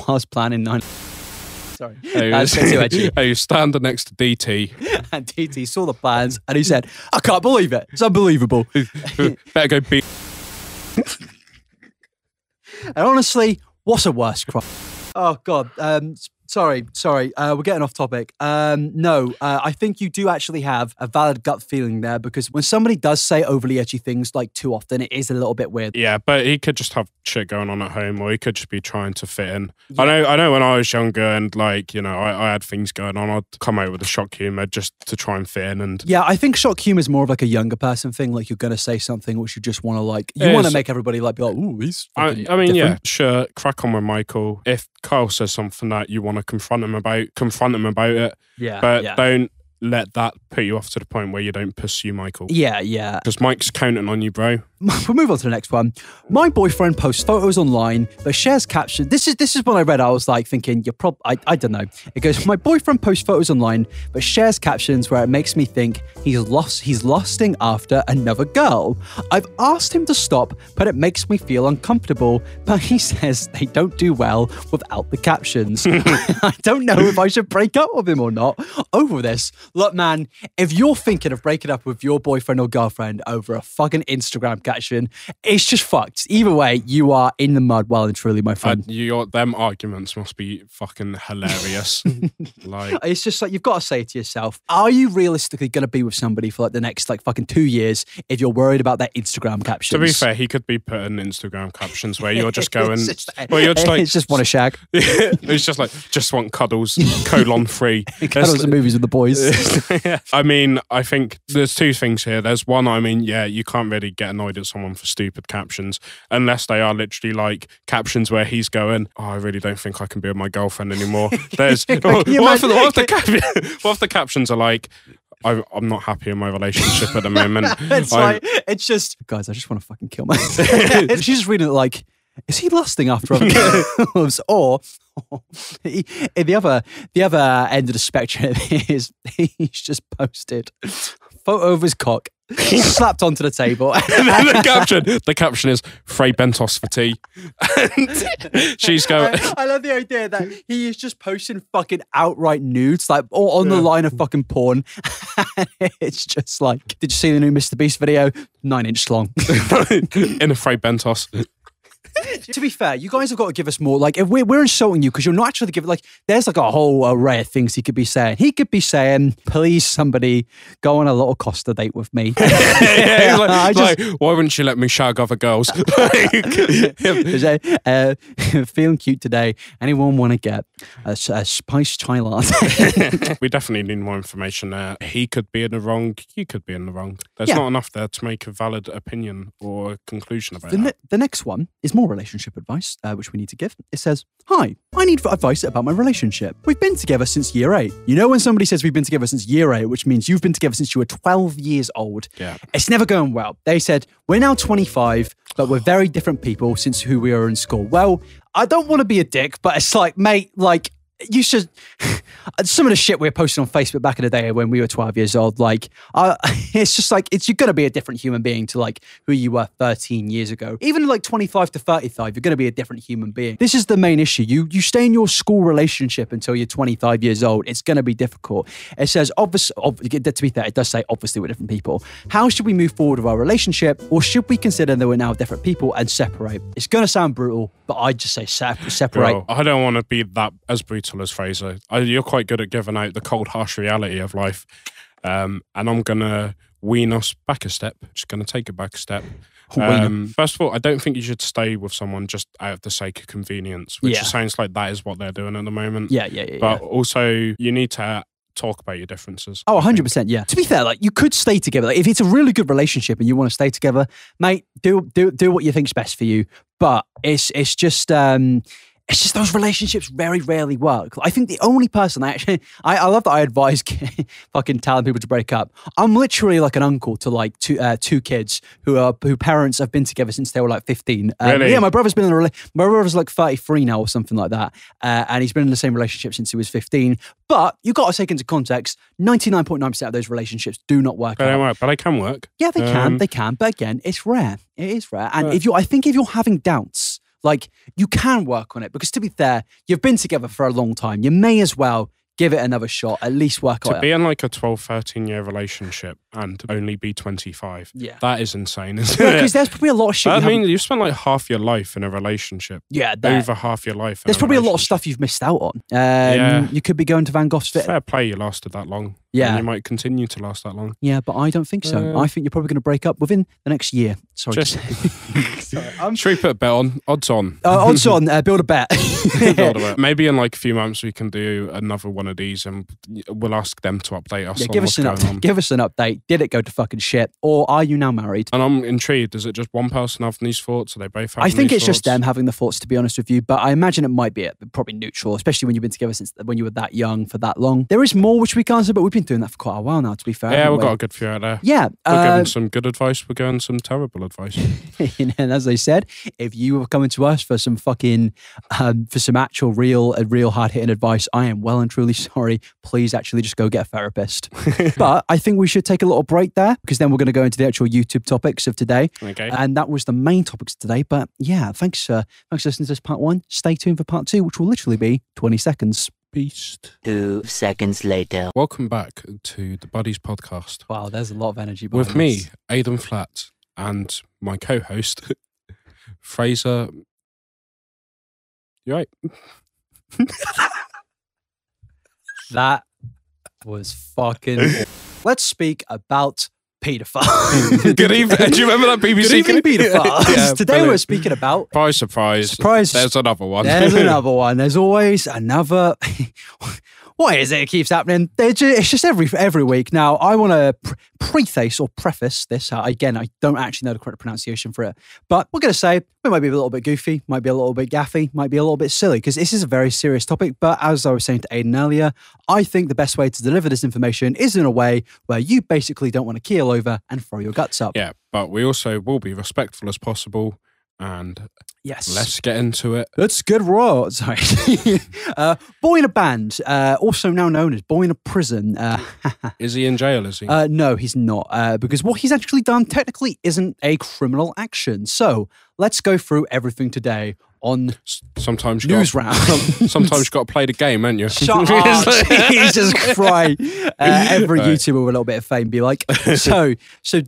whilst planning nine. Sorry, Hey, that's too edgy. you're standing next to DT. And DT saw the plans and he said, "I can't believe it. It's unbelievable." Better go beat. And honestly, what's a worse crime? Oh God. Um, sorry, sorry. Uh, we're getting off topic. Um, no, uh, I think you do actually have a valid gut feeling there because when somebody does say overly edgy things like too often, it is a little bit weird. Yeah, but he could just have shit going on at home, or he could just be trying to fit in. I know, I know. When I was younger and like you know, I, I had things going on, I'd come out with a shock humor just to try and fit in. And Yeah, I think shock humor is more of like a younger person thing. Like you're gonna say something which you just want to like. You want to make everybody like be like, "Ooh, he's." I, I mean, yeah, sure, crack on with Michael. If Kyle says something that you want to confront him about, confront him about it. yeah, But yeah. don't let that put you off to the point where you don't pursue Michael. yeah, yeah. Because Mike's counting on you, bro. [laughs] we'll move on to the next one. My boyfriend posts photos online, but shares captions. This is this is when I read. I was like thinking, you're prob. I, I don't know. It goes. My boyfriend posts photos online, but shares captions where it makes me think he's lost. He's lusting after another girl. I've asked him to stop, but it makes me feel uncomfortable. But he [laughs] says they don't do well without the captions. [laughs] I don't know if I should break up with him or not over this. Look, man, if you're thinking of breaking up with your boyfriend or girlfriend over a fucking Instagram caption. It's just fucked. Either way, you are in the mud well and truly, my Uh, friend. your them arguments must be fucking hilarious. [laughs] like It's just like you've got to say to yourself, are you realistically going to be with somebody for like the next like fucking two years if you're worried about their Instagram captions? to be fair, he could be putting Instagram captions where you're just [laughs] going. it's just, well, you're just like [laughs] it's just want to shag. it's just like just want cuddles colon free. Cuddles and movies with the boys. I mean, I think there's two things here. There's one, I mean, yeah, you can't really get annoyed at someone for stupid captions unless they are literally like captions where he's going, Oh, I really don't think I can be with my girlfriend anymore. [laughs] There's [laughs] what, if the, imagine- what, if the cap- what if the captions are like, I, I'm not happy in my relationship at the moment. it's I'm- like it's just guys. I just want to fucking kill myself. [laughs] She's just reading it like, is he lusting after other girls, or he, the other the other end of the spectrum is he's just posted a photo of his cock slapped onto the table. [laughs] and then the caption, the caption is Fray Bentos for tea. And she's going, I, I love the idea that he is just posting fucking outright nudes, like all on the line of fucking porn. [laughs] it's just like, did you see the new Mr. Beast video? Nine inch long. [laughs] in a Fray Bentos. To be fair, you guys have got to give us more. Like, if we're, we're insulting you because you're not actually giving, like, there's like a whole array of things he could be saying. He could be saying, please, somebody go on a little Costa date with me. [laughs] [laughs] yeah, like, I just- like, why wouldn't you let me shag other girls? [laughs] Uh, feeling cute today. Anyone want to get a spice chai latte? we definitely need more information there. He could be in the wrong. You could be in the wrong. There's Yeah. not enough there to make a valid opinion or conclusion about The, that. ne- the next one is more relationship advice, uh, which we need to give. It says, Hi, I need advice about my relationship. We've been together since year eight. You know, when somebody says we've been together since year eight, which means you've been together since you were 12 years old, Yeah. it's never going well. They said, We're now 25, but we're very different people since who we were in school. Well, I don't want to be a dick, but it's like, mate, like, you should. [laughs] Some of the shit we were posting on Facebook back in the day when we were 12 years old, like, uh, [laughs] it's just like, it's you're going to be a different human being to like who you were 13 years ago. Even like 25 to 35, you're going to be a different human being. This is the main issue. You you stay in your school relationship until you're 25 years old. It's going to be difficult. It says, obviously, to be fair, it does say obviously we're different people. How should we move forward with our relationship, or should we consider that we're now different people and separate? It's going to sound brutal, but I just say sep- separate. I don't want to be that as brutal as Fraser. I, you're quite good at giving out the cold, harsh reality of life. Um, and I'm going to wean us back a step. Just going to take it back a step. Um, first of all, I don't think you should stay with someone just out of the sake of convenience, which Yeah. sounds like that is what they're doing at the moment. Yeah, yeah, yeah. yeah. But also, you need to talk about your differences. Oh, 100%. Yeah. To be fair, like you could stay together. Like, if it's a really good relationship and you want to stay together, mate, do do do what you think's best for you. But it's it's just um it's just those relationships very rarely work. I think the only person I actually I, I love that I advise [laughs] fucking telling people to break up. I'm literally like an uncle to like two uh, two kids who are who parents have been together since they were like 15. Um, Really? Yeah, my brother's been in a rela- my brother's like 33 now or something like that, uh, and he's been in the same relationship since he was 15. But you got to take into context, 99.9% of those relationships do not work But they out. work, but they can work. Yeah, they can, Um, they can, but again, it's rare. It is rare, and if you, I think, if you're having doubts, like you can work on it because to be fair, you've been together for a long time. You may as well give it another shot. At least work on To be in like a 12, 13 year relationship and only be 25, Yeah. that is insane, [laughs] isn't Because it? there's probably a lot of shit. I you mean, you've spent like half your life in a relationship. yeah, there- Over half your life. there's probably a lot of stuff you've missed out on. Um, Yeah. You could be going to Van Gogh's fit. Fair play, you lasted that long. Yeah. And you might continue to last that long. Yeah, but I don't think so. Uh, I think you're probably going to break up within the next year. Sorry. Just- [laughs] Sorry. I'm Should we put a bet on? Odds on. Uh, odds [laughs] on, uh, build a bet. Build a bet. Maybe in like a few months we can do another one of these and we'll ask them to update us Yeah, on give what's us an going update. on. Give us an update. Did it go to fucking shit, or are you now married? And I'm intrigued. Is it just one person having these thoughts? Are they both having I think it's just them having the thoughts, to be honest with you. But I imagine it might be probably neutral, especially when you've been together since when you were that young for that long. There is more which we can answer, but we've been doing that for quite a while now. To be fair, Yeah, we've we? got a good few out there. yeah. We're uh, giving some good advice. We're giving some terrible advice. [laughs] and as I said, if you were coming to us for some fucking, um, for some actual real, uh, real hard hitting advice, I am well and truly sorry. Please actually just go get a therapist. [laughs] but I think we should take a little break there because then we're going to go into the actual YouTube topics of today. Okay. And that was the main topics today. But yeah, thanks, uh, thanks for listening to this part one. Stay tuned for part two, which will literally be 20 seconds. Beast. Two seconds later. Welcome back to the Buddies podcast Wow, there's a lot of energy with me, Aidan Flat, and my co-host [laughs] Fraser. You're right? [laughs] That was fucking. [laughs] Let's speak about paedophiles. [laughs] Good evening. Do you remember that BBC? Good evening, paedophiles. [laughs] Yeah, Today we're speaking about. Surprise, surprise. Surprise. There's another one. There's another one. There's always another. What is it? It keeps happening. They're It's just every every week. Now, I want to pre- preface or preface this. Uh, again, I don't actually know the correct pronunciation for it, but we're going to say it might be a little bit goofy, might be a little bit gaffy, might be a little bit silly because this is a very serious topic. But as I was saying to Aiden earlier, I think the best way to deliver this information is in a way where you basically don't want to keel over and throw your guts up. Yeah, but we also will be respectful as possible. And Yes. let's get into it. Let's get raw. Sorry. [laughs] uh, boy in a band, uh, also now known as boy in a prison. Uh, [laughs] Is he in jail? Is he? uh, no, he's not, uh, because what he's actually done technically isn't a criminal action. So let's go through everything today on sometimes news got, round. [laughs] sometimes you got to play the game, ain't you? [laughs] Shut up, [laughs] Jesus Christ! Uh, every Right. YouTuber with a little bit of fame be like, so, so,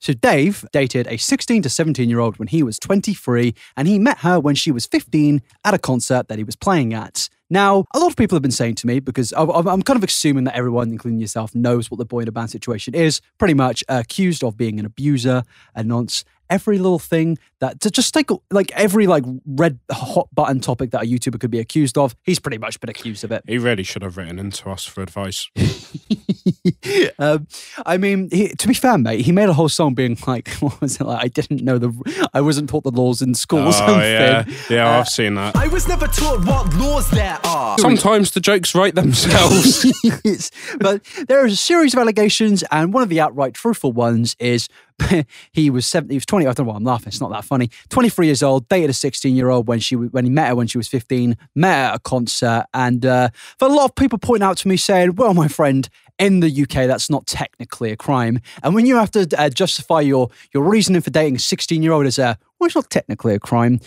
so Dave dated a 16 to 17 year old when he was 23, and he met her when she was 15 at a concert that he was playing at. Now, a lot of people have been saying to me because I'm kind of assuming that everyone, including yourself, knows what the Boyinaband situation is. Pretty much accused of being an abuser, a nonce. Every little thing that to just take like every like red hot button topic that a YouTuber could be accused of, he's pretty much been accused of it. He really should have written into us for advice. [laughs] um, I mean, he, to be fair, mate, he made a whole song being like, [laughs] "What was it like? I didn't know the, I wasn't taught the laws in school or Oh something." yeah, yeah, Uh, I've seen that. I was never taught what laws there are. Sometimes the jokes write themselves. [laughs] But there is a series of allegations, and one of the outright truthful ones is [laughs] he was seven, he was twenty. I don't know why I'm laughing. It's not that funny. Twenty three years old, dated a sixteen year old when she when he met her when she was fifteen. Met her at a concert, and uh, for a lot of people pointing out to me saying, "Well, my friend." In the UK, that's not technically a crime, and when you have to uh, justify your your reasoning for dating a sixteen-year-old as a well, it's not technically a crime.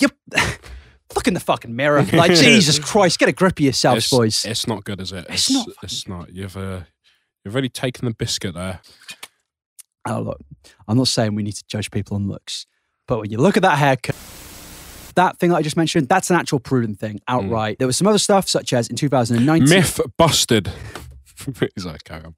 You [laughs] look in the fucking mirror, [laughs] like Jesus Christ, get a grip of yourselves, it's, boys. it's not good, is it? It's not It's not. You've uh, you've really taken the biscuit there. Oh, look, I'm not saying we need to judge people on looks, but when you look at that haircut, that thing that I just mentioned, that's an actual prudent thing, hmm. outright. There was some other stuff, such as in 2019, Myth busted. [laughs] Like, carry on.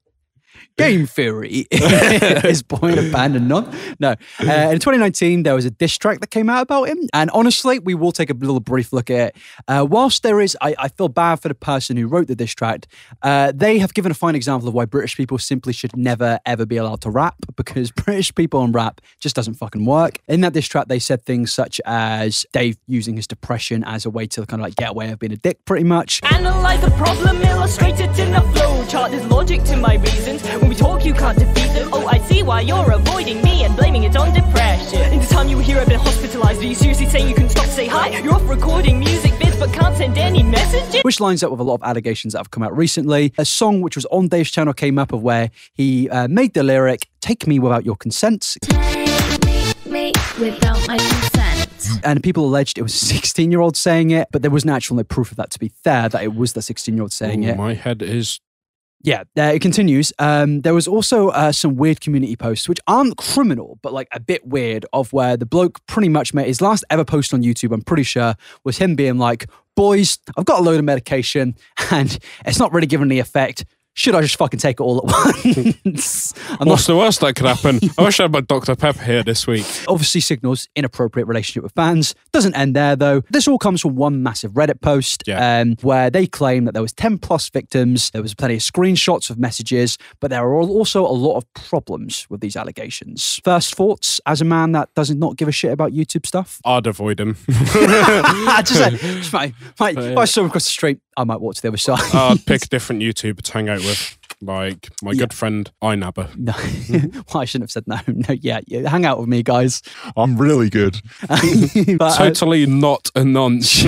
Game Theory [laughs] is Boyinaband and not. No. Uh, in 2019, there was a diss track that came out about him. And honestly, we will take a little brief look at it. Uh, whilst there is, I, I feel bad for the person who wrote the diss track, uh, they have given a fine example of why British people simply should never, ever be allowed to rap because [laughs] British people on rap just doesn't fucking work. In that diss track, they said things such as Dave using his depression as a way to kind of like get away of being a dick, pretty much. Analyze the problem illustrated in a flow chart. There's logic to my reasons. When we talk, you can't defeat them. Oh, I see why you're avoiding me and blaming it on depression. In the time you were here, I've been hospitalized. Are you seriously saying you can stop, say hi? You're off recording music vids, but can't send any messages? which lines up with a lot of allegations that have come out recently. A song which was on Dave's channel came up of where he uh, made the lyric "Take me without your consent," me without my consent. and people alleged it was a 16-year-old saying it, but there was no actual no proof of that. To be fair, that it was the 16-year-old saying Ooh, it. My head is. Yeah, uh, it continues. Um, there was also uh, some weird community posts, which aren't criminal, but like a bit weird, of where the bloke pretty much made his last ever post on YouTube, I'm pretty sure, was him being like, Boys, I've got a load of medication [laughs] and it's not really giving any effect. Should I just fucking take it all at [laughs] once? I'm not What's the worst that could happen? [laughs] I wish I had my Dr. Pepper here this week. obviously signals inappropriate relationship with fans. Doesn't end there though. This all comes from one massive Reddit post Yeah. um, where they claim that there was 10 plus victims. There was plenty of screenshots of messages, but there are also a lot of problems with these allegations. First thoughts as a man that does not give a shit about YouTube stuff. I'd avoid him. [laughs] just like, just might, might, I saw him across the street, I might watch the other side. I'd pick a [laughs] different YouTuber to hang out with. Like my good friend Inabba. no, [laughs] well, I shouldn't have said no. No, yeah, yeah, hang out with me, guys. I'm really good. [laughs] But, uh, Totally not a nonce.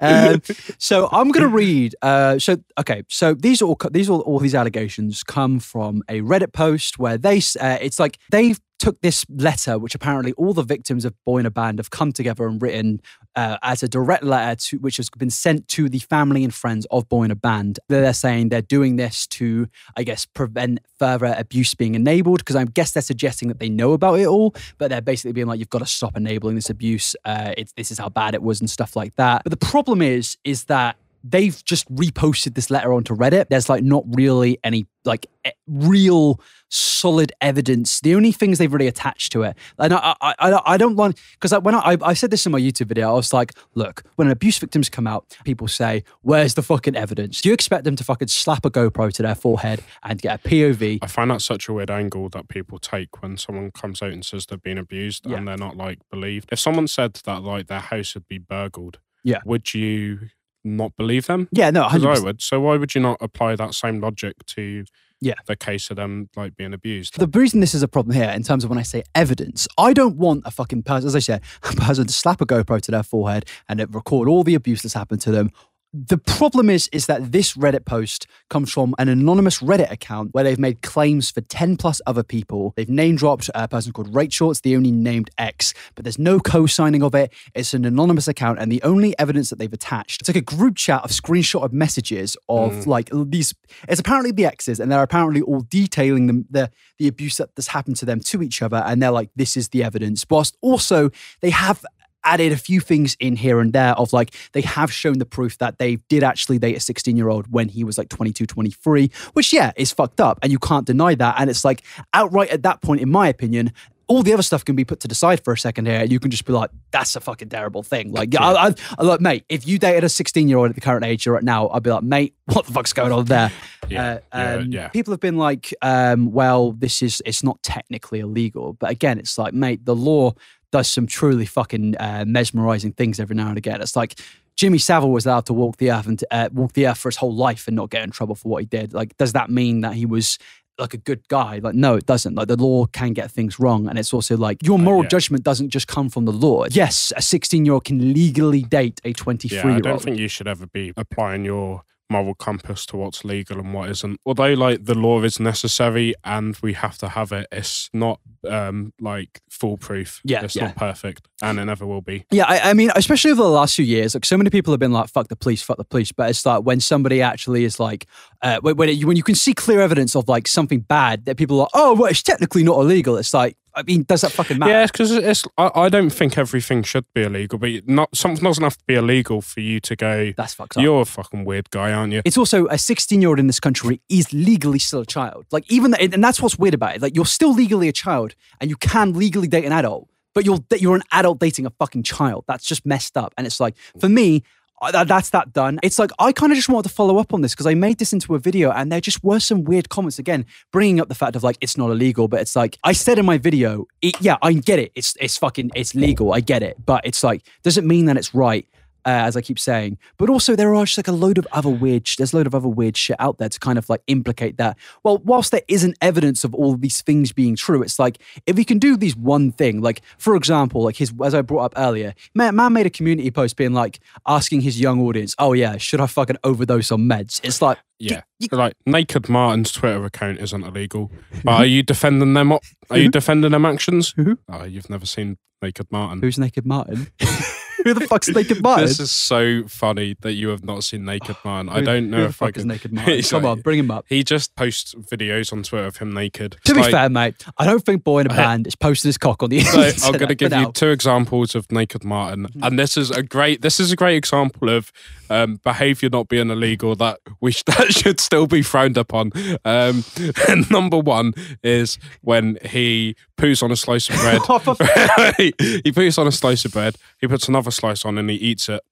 um, so I'm going to read. Uh, so okay, so these are all these all, all these allegations come from a Reddit post where they s- uh, it's like they've took this letter, which apparently all the victims of Boyinaband have come together and written uh, as a direct letter to which has been sent to the family and friends of Boyinaband. They're saying they're doing this to, I guess, prevent further abuse being enabled because I guess they're suggesting that they know about it all, but they're basically being like, you've got to stop enabling this abuse. Uh, this is how bad it was and stuff like that. But the problem is, is that they've just reposted this letter onto Reddit. There's like not really any like real solid evidence. The only things they've really attached to it, and I I, I, I don't want because when I, I said this in my YouTube video, I was like, look, when abuse victims come out, people say, where's the fucking evidence? Do you expect them to fucking slap a GoPro to their forehead and get a POV? I find that such a weird angle that people take when someone comes out and says they've been abused Yeah. and they're not like believed. If someone said that like their house would be burgled, Yeah. would you not believe them? Yeah, no, 100%. I would. So why would you not apply that same logic to Yeah. the case of them like being abused? The reason this is a problem here, in terms of when I say evidence, I don't want a fucking person, as I said, [laughs] a person to slap a GoPro to their forehead and it record all the abuse that's happened to them. The problem is, is that this Reddit post comes from an anonymous Reddit account where they've made claims for 10 plus other people. They've name dropped a person called Rachel. It's the only named X, but there's no co signing of it. It's an anonymous account, and the only evidence that they've attached, it's like a group chat of screenshot of messages of mm. like these. It's apparently the X's, and they're apparently all detailing them, the, the abuse that that's happened to them to each other. And they're like, this is the evidence. Whilst also, they have added a few things in here and there of like they have shown the proof that they did actually date a 16 year old when he was like 22 23 which yeah is fucked up and you can't deny that and it's like outright at that point in my opinion all the other stuff can be put to the side for a second here. You can just be like, "That's a fucking terrible thing." Like, I, I, I like, mate, if you dated a sixteen-year-old at the current age you're at now, I'd be like, "Mate, what the fuck's going on there?" [laughs] Yeah, yeah, um, yeah. People have been like, um, "Well, this is it's not technically illegal," but again, it's like, mate, the law does some truly fucking uh, mesmerizing things every now and again. It's like Jimmy Savile was allowed to walk the earth and uh, walk the earth for his whole life and not get in trouble for what he did. Like, does that mean that he was like a good guy? Like, no, it doesn't. Like, the law can get things wrong, and it's also like your moral yeah. judgment doesn't just come from the law. Yes, a sixteen-year-old can legally date a twenty-three-year-old. Yeah, I don't think you should ever be applying your moral compass to what's legal and what isn't. Although, like, the law is necessary and we have to have it, it's not um like foolproof. Yeah, it's yeah. not perfect, and it never will be. Yeah, I, I mean, especially over the last few years, like so many people have been like, "Fuck the police, fuck the police," but it's like when somebody actually is like, uh, when when, it, when you can see clear evidence of like something bad, that people are, like, "Oh, well, it's technically not illegal." It's like, I mean, does that fucking matter? Yeah, because it's. I, I don't think everything should be illegal, but not something doesn't have to be illegal for you to go. That's fucked up. You're a fucking weird guy, aren't you? It's also a 16 year old in this country is legally still a child. Like even that, and that's what's weird about it. Like you're still legally a child, and you can legally date an adult, but you're you're an adult dating a fucking child. That's just messed up. And it's like for me. Uh, that- That's that done. It's like I kind of just wanted to follow up on this because I made this into a video and there just were some weird comments again, bringing up the fact of like it's not illegal, but it's like I said in my video, it, yeah, I get it. It's it's fucking it's legal. I get it, but it's like doesn't mean that it's right uh, as I keep saying. But also, there are just like a load of other weird. Sh- there's a load of other weird shit out there to kind of like implicate that. Well, whilst there isn't evidence of all these things being true, it's like if we can do these one thing, like for example, like his as I brought up earlier, man, man made a community post being like asking his young audience, "Oh yeah, should I fucking overdose on meds?" It's like. Yeah. you- like Naked Martin's Twitter account isn't illegal, but are mm-hmm. you defending them? op- Are you mm-hmm. defending them actions? Mm-hmm. Oh, you've never seen Naked Martin. Who's Naked Martin? [laughs] Who the fuck's Naked [laughs] Martin? This is so funny that you have not seen Naked Man. I don't know who the if I fuck is can. Naked [laughs] Martin? He's Come like- on, bring him up. He just posts videos on Twitter of him naked. To be Like, fair, mate, I don't think Boyinaband is posting his cock on the So internet. I'm going to give you now. two examples of Naked Martin, and this is a great. This is a great example of um, behaviour not being illegal that we sh- [laughs] that should still be frowned upon. Um, and number one is when he poos on a slice of bread. he, he poos on a slice of bread. He puts another slice on and he eats it.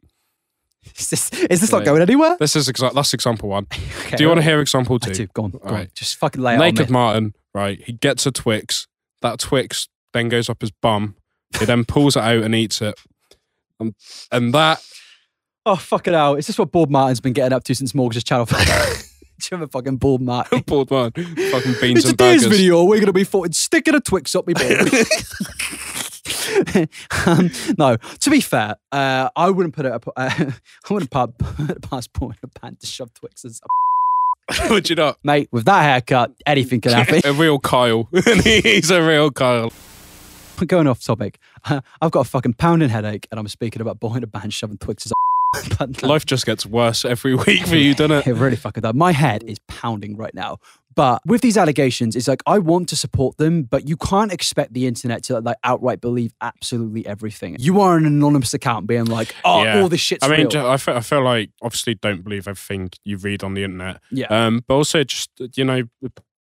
[laughs] Is this, is this not going anywhere? This is exa- that's example one. [laughs] Okay, Do you want to hear example two? I do. Go on. Go on. Right. Just fucking lay it Naked on me. Martin, right? He gets a Twix. That Twix then goes up his bum. He then [laughs] pulls it out and eats it. Um, and that Oh, fuck it out. Is this what Bob Martin's been getting up to since Morgan's channel? You remember fucking Bob Martin? [laughs] Bald man, fucking [laughs] beans In and today's burgers. video, we're going to be fucking sticking a Twix up me ball. [laughs] um, no, to be fair, uh, I wouldn't put it. Up, uh, I wouldn't put, put it past Boyinaband to shove Twixes up. Would you not? Mate, with that haircut, anything can happen. a real Kyle. He's a real Kyle. Going off topic, I've got a fucking pounding headache and I'm speaking about Boyinaband shoving Twixes Life just gets worse every [laughs] week for you, doesn't it? it really fucking does. My head is pounding right now. But with these allegations, it's like I want to support them, but you can't expect the internet to like outright believe absolutely everything. You are an anonymous account being like, oh, Yeah. all this shit's I mean, real. I feel, I feel like obviously don't believe everything you read on the internet. Yeah. Um, but also just you know,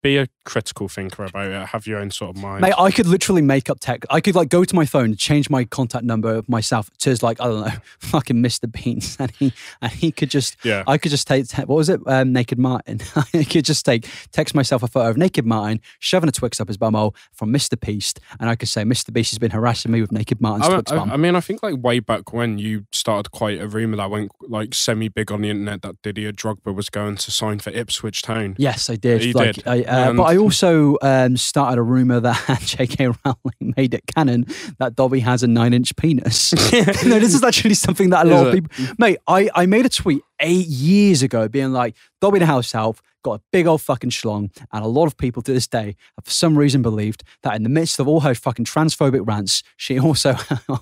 be a critical thinker about it. Have your own sort of mind. Mate, I could literally make up tech. I could like go to my phone, change my contact number myself to like I don't know, [laughs] fucking Mr. Beans, [laughs] and he and he could just Yeah. I could just take what was it, um, Naked Martin. [laughs] I could just take text myself a photo of Naked Martin shoving a Twix up his bumhole from Mr. Beast, and I could say Mr. Beast has been harassing me with Naked Martin's I, Twix I- bum. I mean, I think like way back when you started quite a rumor that went like semi big on the internet that Didier Drogba was going to sign for Ipswich Town. Yes, I did. You like, did. I, uh, but I also um, started a rumor that [laughs] J.K. Rowling made it canon that Dobby has a nine-inch penis. [laughs] no, this is actually something that a lot of people. Mate, I, I made a tweet eight years ago being like, Dobby the house elf got a big old fucking schlong, and a lot of people to this day have for some reason believed that in the midst of all her fucking transphobic rants, she [laughs] also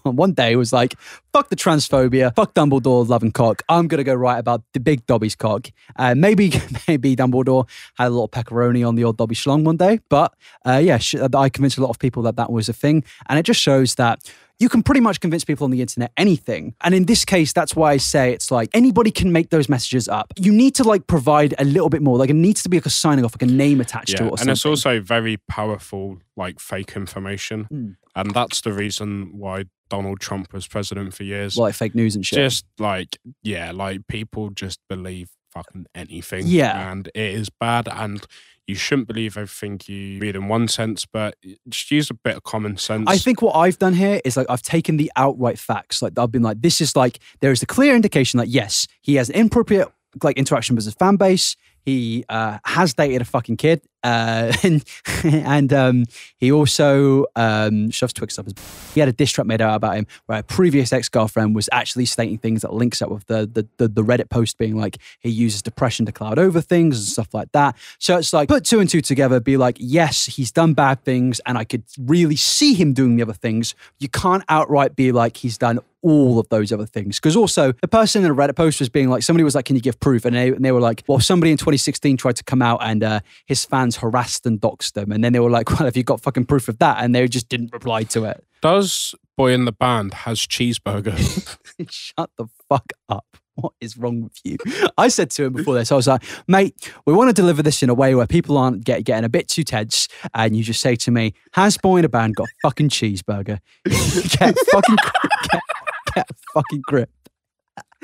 one day was like, fuck the transphobia, fuck Dumbledore loving cock. I'm gonna go write about the big Dobby's cock. Uh, maybe [laughs] maybe Dumbledore had a of pepperoni on the old Dobby schlong one day, but uh, yeah, sh- I convinced a lot of people that that was a thing, and it just shows that. You can pretty much convince people on the internet anything. And in this case, that's why I say it's like anybody can make those messages up. You need to like provide a little bit more. Like it needs to be like a signing off, like a name attached to it or something. and it's also very powerful, like fake information, Mm. and that's the reason why Donald Trump was president for years. like fake news and shit. just like yeah, like people just believe fucking anything. Yeah. and it is bad, and you shouldn't believe everything you read in one sense, but just use a bit of common sense. I think what I've done here is like I've taken the outright facts. Like I've been like, this is like there is a clear indication that yes, he has an inappropriate like interaction with his fan base. He uh, has dated a fucking kid, uh, [laughs] and and um, he also um, shoves Twix up his. He had a diss track made out about him, where a previous ex girlfriend was actually stating things that links up with the, the the the Reddit post being like he uses depression to cloud over things and stuff like that. So it's like put two and two together, be like, yes, he's done bad things, and I could really see him doing the other things. You can't outright be like he's done all of those other things. Because also, the person in a Reddit post was being like, somebody was like, Can you give proof? And they, and they were like, Well, somebody in 2016 tried to come out and uh, his fans harassed and doxed them. And then they were like, [laughs] Well, have you got fucking proof of that? And they just didn't reply to it. Does boy in the band has cheeseburger? [laughs] Shut the fuck up. What is wrong with you? I said to him before this, I was like, mate, we want to deliver this in a way where people aren't get, getting a bit too tense. And you just say to me, has Boyinaband got fucking cheeseburger? [laughs] get fucking get, get fucking grip.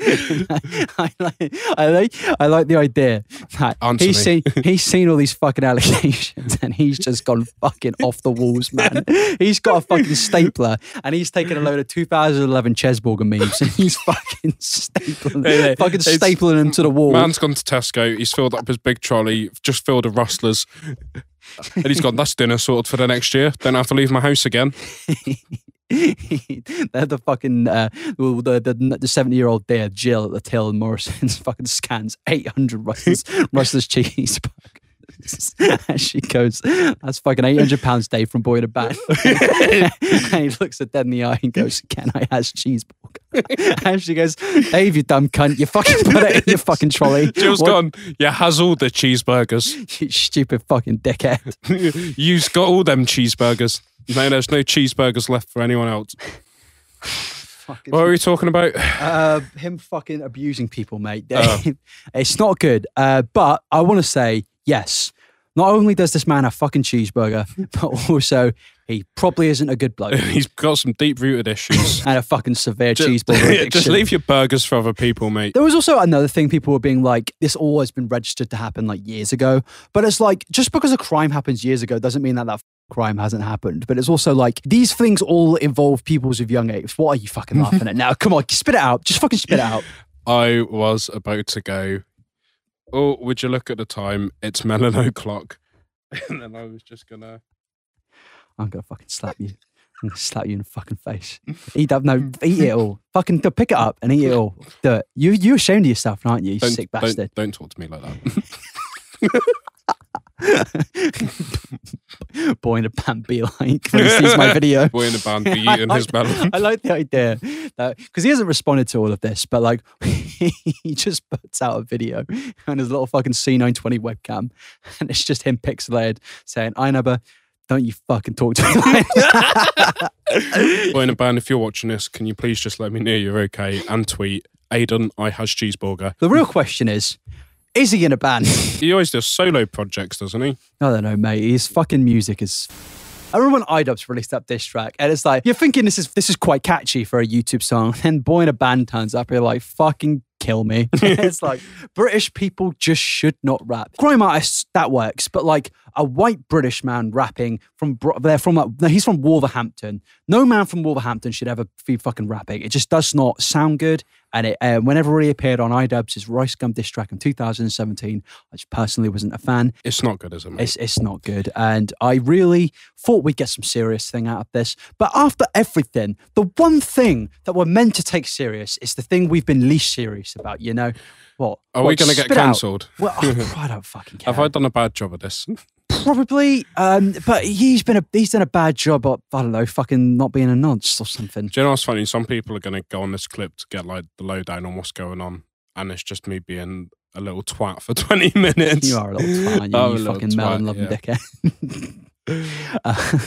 [laughs] I like, I like, I like the idea that Answer he's me. seen, [laughs] he's seen all these fucking allegations and he's just gone fucking off the walls, man. He's got a fucking stapler and he's taken a load of 2011 Chesburger memes and he's fucking stapling, Yeah, fucking stapling them to the wall. Man's gone to Tesco. He's filled up his big trolley, just filled with rustlers, and he's gone. That's dinner sorted for the next year. Don't have to leave my house again. [laughs] They're the fucking uh, well, the the the seventy year old there, Jill at the till and Morrison's [laughs] fucking scans eight hundred Russell's [laughs] Russell's cheeseburgers. [laughs] and she goes, "That's fucking eight hundred pounds day from boy to band." and he looks at dead in the eye and goes, "Can I has cheeseburger?" and she goes, "Dave, you dumb cunt! You fucking put it in your fucking trolley. Jill's What- gone. Yeah, has all the cheeseburgers. You stupid fucking dickhead." You've got all them cheeseburgers. No, there's no cheeseburgers left for anyone else. [laughs] Fucking What are we talking about? Uh, him fucking abusing people, mate. Oh. [laughs] it's not good. Uh, but I want to say yes. Not only does this man have fucking cheeseburger, [laughs] but also he probably isn't a good bloke He's got some deep rooted issues. and a fucking severe just, cheeseburger addiction. just leave your burgers for other people, mate. There was also another thing people were being like, this all has been registered to happen like years ago. But it's like, just because a crime happens years ago doesn't mean that that crime hasn't happened. But it's also like, these things all involve peoples of young age. What are you fucking laughing at now? Come on, spit it out. Just fucking spit it out. [laughs] I was about to go. Oh, would you look at the time? It's melon [laughs] o'clock. And then I was just gonna. I'm gonna fucking slap you. I'm gonna slap you in the fucking face. Eat that, no, eat it all. Fucking pick it up and eat it all. Do it. You you ashamed of yourself, aren't you, you Don't, sick don't, bastard? don't talk to me like that. [laughs] [laughs] Boyinaband be like when he sees my video. Boy in the band be [laughs] I eating his like- melon. I like the idea because he hasn't responded to all of this, but like [laughs] he just puts out a video on his little fucking C920 webcam, and it's just him pixelated saying, "I never." Don't you fucking talk to me. Boyinaband, if you're watching this, can you please just let me know you're okay and tweet Aiden, I has cheeseburger. The real question is, is he in a band? [laughs] He always does solo projects, doesn't he? I don't know, mate. His fucking music is. I remember when iDubbbz released that diss track, and it's like you're thinking this is this is quite catchy for a YouTube song, [laughs] and Boyinaband turns up, and you're like, fucking kill me. [laughs] it's like British people just should not rap. Grime artists that works, but like a white British man rapping from Bro- they're from like no, he's from Wolverhampton. No man from Wolverhampton should ever be fucking rapping. It just does not sound good. And it, uh, whenever he appeared on iDubbbz' Rice Gum diss track in 2017, I just personally wasn't a fan. It's not good, is it, mate? It's, it's not good. And I really thought we'd get some serious thing out of this. But after everything, the one thing that we're meant to take serious is the thing we've been least serious about, you know? What? Are What, we going to get cancelled? Well, oh, [laughs] I don't fucking care. Have I done a bad job of this? [laughs] Probably, um, but he's been a he's done a bad job of I don't know, fucking not being a nonce or something. Do you know what's funny? Some people are going to go on this clip to get like the lowdown on what's going on, and it's just me being a little twat for [laughs] 20 minutes. You are a little twat, aren't you, I'm you little fucking melon loving yeah. dickhead. uh,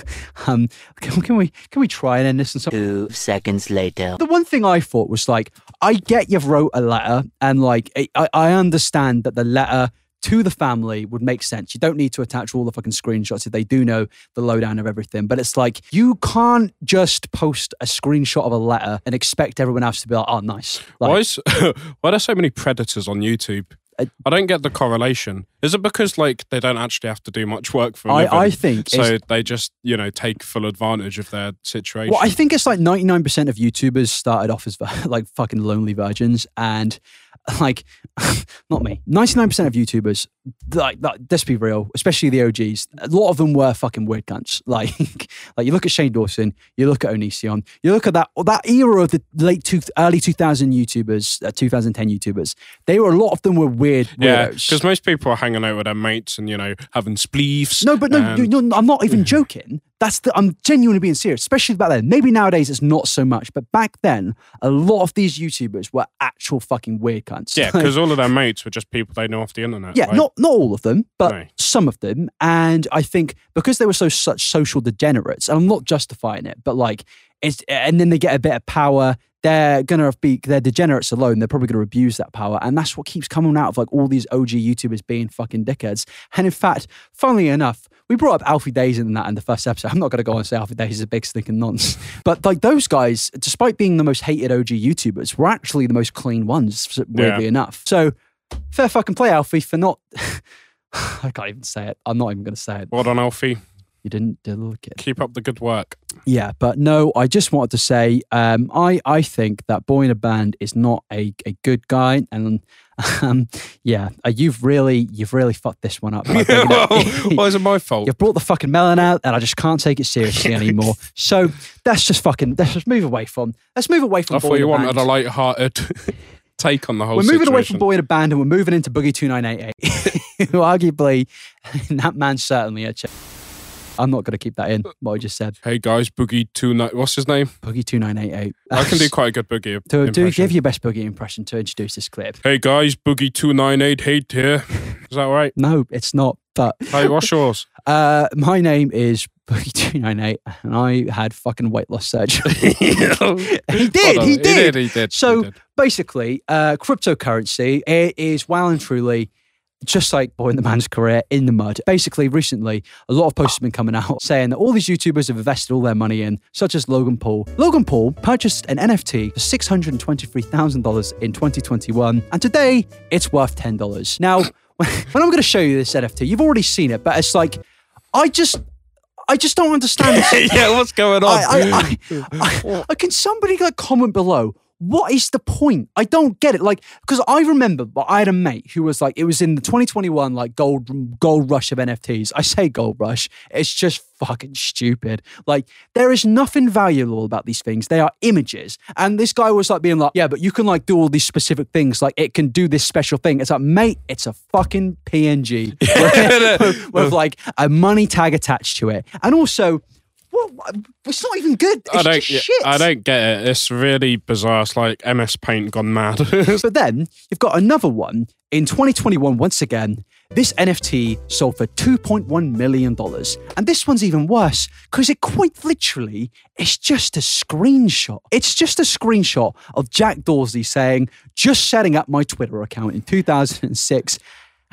um, can, can we can we try and end this in some Two seconds later. The one thing I thought was like, I get you've wrote a letter, and like, I, I understand that the letter to the family would make sense. You don't need to attach all the fucking screenshots if they do know the lowdown of everything. But it's like you can't just post a screenshot of a letter and expect everyone else to be like, "Oh, nice." Like, why, is, [laughs] why are there so many predators on YouTube? Uh, I don't get the correlation. Is it because like they don't actually have to do much work for a I- living? I think so. They just you know take full advantage of their situation. Well, I think it's like 99% of YouTubers started off as [laughs] like fucking lonely virgins. And [laughs] like, [laughs] not me, 99% of YouTubers, like, let's be real, especially the OGs, a lot of them were fucking weird cunts. [laughs] Like, like you look at Shane Dawson, you look at Onision, you look at that that era of the late two, early 2000 YouTubers, uh, 2010 YouTubers. They were, a lot of them were weird yeah, because most people are hanging out with their mates and you know having spleefs. No, but no, and- no, I'm not even joking. That's the, I'm genuinely being serious, especially back then. Maybe nowadays it's not so much, but back then, a lot of these YouTubers were actual fucking weird cunts. yeah, [laughs] because all of their mates were just people they know off the internet. yeah, not not all of them, but No. some of them. And I think because they were so such social degenerates, and I'm not justifying it, but like it's and then they get a bit of power. They're gonna be they're degenerates alone. They're probably gonna abuse that power, and that's what keeps coming out of like all these OG YouTubers being fucking dickheads. And in fact, funnily enough, we brought up Alfie Deyes in that in the first episode. I'm not gonna go on and say Alfie Deyes is a big stinking nonce, [laughs] but like those guys, despite being the most hated OG YouTubers, were actually the most clean ones. Weirdly Yeah. enough, so fair fucking play, Alfie, for not. [laughs] I can't even say it. I'm not even going to say it. Well done, Alfie. You didn't look it. Keep up the good work. Yeah, but no, I just wanted to say, um, I I think that Boyinaband is not a, a good guy, and um, yeah, uh, you've really you've really fucked this one up. by bringing it- why is it my fault? You've brought the fucking melon out, and I just can't take it seriously anymore. [laughs] so let's just fucking let's just move away from let's move away from. I Boy thought in you a wanted Band. a light-hearted [laughs] take on the whole. We're moving away from situation. Boyinaband and we're moving into Boogie 2988, who [laughs] arguably, that man's certainly a chick. I'm not going to keep that in, what I just said. Hey guys, Boogie Two Night. What's his name? Boogie 2988. I can do [laughs] quite a good Boogie To, do give your best Boogie impression to introduce this clip. Hey guys, Boogie Two Nine Eight Hate here. Is that right? [laughs] No, it's not. But Hey, what's [laughs] yours? uh, my name is Boogie 298 and I had fucking weight loss surgery. he did, he did. He did. He did. So he did. basically, uh, cryptocurrency it is well and truly just like Boy in the Man's career in the mud. Basically, recently, a lot of posts have been coming out [laughs] saying that all these YouTubers have invested all their money in, such as Logan Paul. Logan Paul purchased an NFT for $623,000 in 2021, and today it's worth $10. Now, [laughs] when I'm going to show you this NFT, you've already seen it, but it's like, I just. I just don't understand [laughs] this. yeah, what's going on? I, I, I- can somebody like comment below? What is the point? I don't get it. Like, because I remember but I had a mate who was like, it was in the 2021 like gold gold rush of NFTs. I say gold rush, it's just fucking stupid. Like, there is nothing valuable about these things. They are images. And this guy was like being like, yeah, but you can like do all these specific things. Like, it can do this special thing. It's like, mate, it's a fucking PNG [laughs] [laughs] with, with, like a money tag attached to it. And also, well, it's not even good. It's I don't. just shit. I don't get it. It's really bizarre. It's like MS Paint gone mad. [laughs] But then you've got another one in 2021. Once again, this NFT sold for 2.1 million dollars, and this one's even worse because it quite literally is just a screenshot. It's just a screenshot of Jack Dorsey saying, "Just setting up my Twitter account in 2006."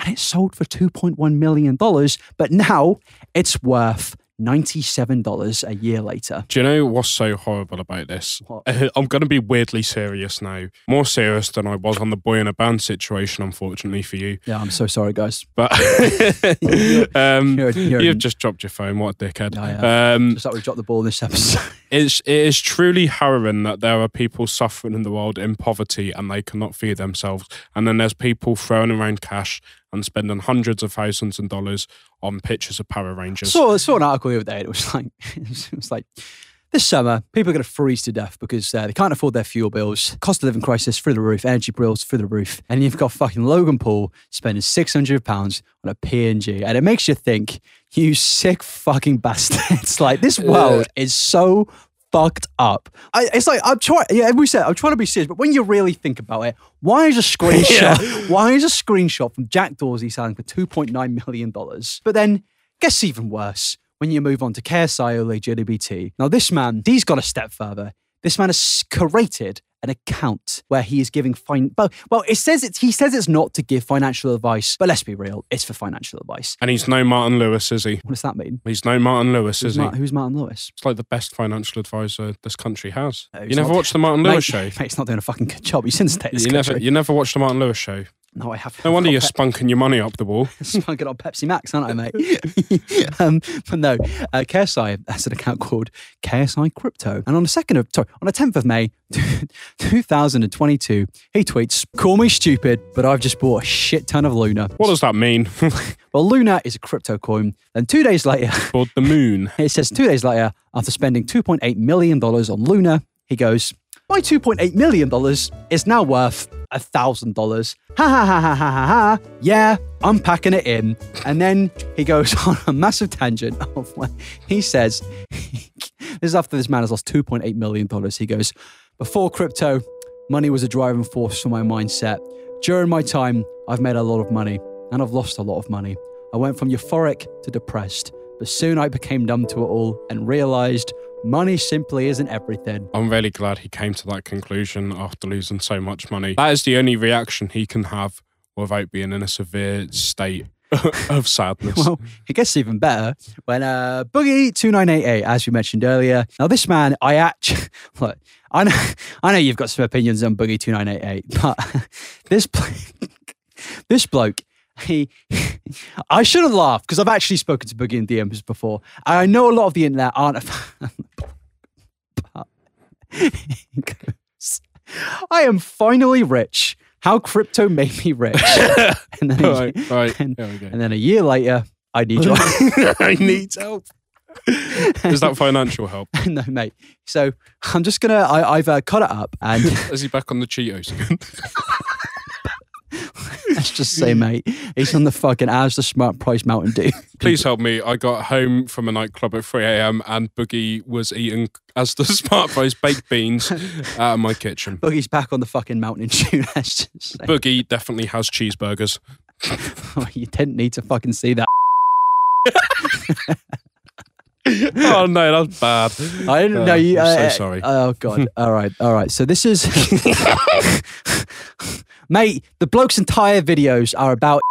And it sold for $2.1 million, but now it's worth $97 a year later. Do you know what's so horrible about this? What? [laughs] I'm going to be weirdly serious now. More serious than I was on the Boyinaband situation, unfortunately for you. Yeah, I'm so sorry, guys. But [laughs] [laughs] um, You're- you're- you've just dropped your phone. What a dickhead. I have. Um, Just like we dropped the ball this episode. it's, it is truly harrowing that there are people suffering in the world in poverty and they cannot feed themselves. And then there's people throwing around cash and spending hundreds of thousands of dollars on pictures of Power Rangers. saw, saw an article the other day. It was [laughs] like, it was like, this summer, people are going to freeze to death because uh, they can't afford their fuel bills. Cost of living crisis through the roof. Energy bills through the roof. And you've got fucking Logan Paul spending six hundred pounds on a PNG, and it makes you think, you sick fucking bastards! [laughs] like this world is so fucked up. I, it's like I'm trying. Yeah, we said I'm trying to be serious, but when you really think about it, why is a screenshot? [laughs] Why is a screenshot from Jack Dorsey selling for two point nine million dollars? But then, guess even worse when you move on to KSI Ole JDBT. Now, this man, he's got a step further. This man has created an account where he is giving fine. Well, well, it says it's he says it's not to give financial advice, but let's be real, it's for financial advice. and he's no Martin Lewis, is he? What does that mean? He's no Martin Lewis, Who's, is he? Who's Martin Lewis? It's like the best financial advisor this country has. He's you never not- watched the Martin Mate, Lewis show? [laughs] Mate, it's not doing a fucking good job. He's in the status. You never, you never watched the Martin Lewis show. No, I haven't. No wonder you're spunking your money up the wall. [laughs] spunking on Pepsi Max, aren't I, mate? [laughs] [laughs] um, but no, uh, KSI has an account called KSI Crypto. And on the 2nd of, sorry, on the 10th of May, 2022, he tweets, Call me stupid, but I've just bought a shit ton of Luna. What does that mean? Well, Luna is a crypto coin. Then two days later, Called the moon. it says two days later, after spending $2.8 million on Luna, he goes, My $2.8 million is now worth $1,000. Ha ha ha ha ha ha ha. Yeah, I'm packing it in. And then he goes [laughs] on a massive tangent of where he says, [laughs] This is after this man has lost $2.8 million. He goes, Before crypto, money was a driving force for my mindset. During my time, I've made a lot of money and I've lost a lot of money. I went from euphoric to depressed, but soon I became numb to it all and realized money simply isn't everything. I'm really glad he came to that conclusion after losing so much money. That is the only reaction he can have without being in a severe state [laughs] of sadness. Well, it gets even better when uh, Boogie two nine eight eight, as we mentioned earlier. Now, this man, I actually [laughs] look. I know, [laughs] I know you've got some opinions on Boogie two nine eight eight, but this blo- this bloke, he, [laughs] I shouldn't laugh because I've actually spoken to Boogie in DMs before. I know a lot of the internet aren't a fan, but he goes, I am finally rich. How crypto made me rich. [laughs] and then, right, right. and, There we go. and then a year later, I need your [laughs] I need help. Is that financial help? no, mate. So I'm just gonna. I, I've uh, cut it up, and Is he back on the Cheetos again? Let's just say, mate, he's on the fucking as the smart price Mountain Dew. [laughs] Please help me. I got home from a nightclub at 3 a.m. and Boogie was eating as the [laughs] smart price baked beans out of my kitchen. Boogie's back on the fucking Mountain [laughs] Dew. Let's just say. Boogie definitely has cheeseburgers. Oh, you didn't need to fucking see that. [laughs] oh no, that's bad. I didn't Oh, know you. I'm so uh, sorry. Oh god. [laughs] all right. All right. So this is, [laughs] mate. The bloke's entire videos are about.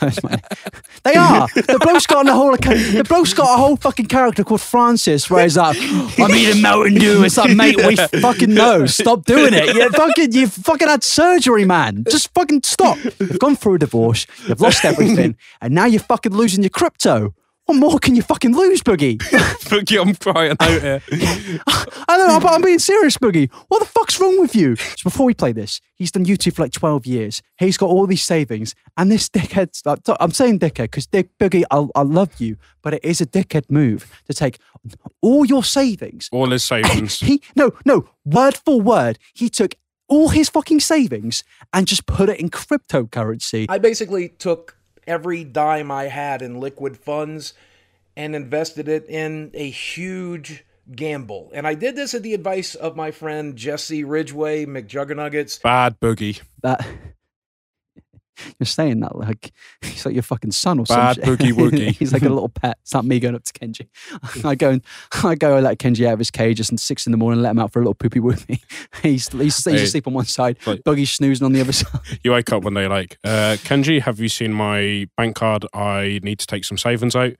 they are. The bloke's got a whole. The bloke's got a whole fucking character called Francis, where he's like, "I'm eating Mountain Dew." It's like, mate, we fucking know. Stop doing it. You fucking, you fucking had surgery, man. Just fucking stop. You've gone through a divorce. You've lost everything, and now you're fucking losing your crypto. What more can you fucking lose, Boogie? [laughs] Boogie, I'm crying out here. [laughs] I know, but I'm being serious, Boogie. What the fuck's wrong with you? So before we play this, he's done YouTube for like 12 years. He's got all these savings, and this dickhead, I'm saying dickhead because Dick Boogie, I, I love you, but it is a dickhead move to take all your savings. All his savings. [laughs] He, no, no, word for word, he took all his fucking savings and just put it in cryptocurrency. I basically took every dime I had in liquid funds and invested it in a huge gamble. And I did this at the advice of my friend Jesse Ridgway, McJuggerNuggets. Bad Boogie. that you're saying that like [laughs] he's like your fucking son or Bad something. boogie woogie. [laughs] he's like a little pet. It's not me going up to Kenji. [laughs] I go and I go and let Kenji out of his cage just at six in the morning, let him out for a little poopy woogie. he's he's, he's Hey. asleep on one side, Like- Boogie's snoozing on the other side. You wake up one day like, uh, Kenji, have you seen my bank card? I need to take some savings out.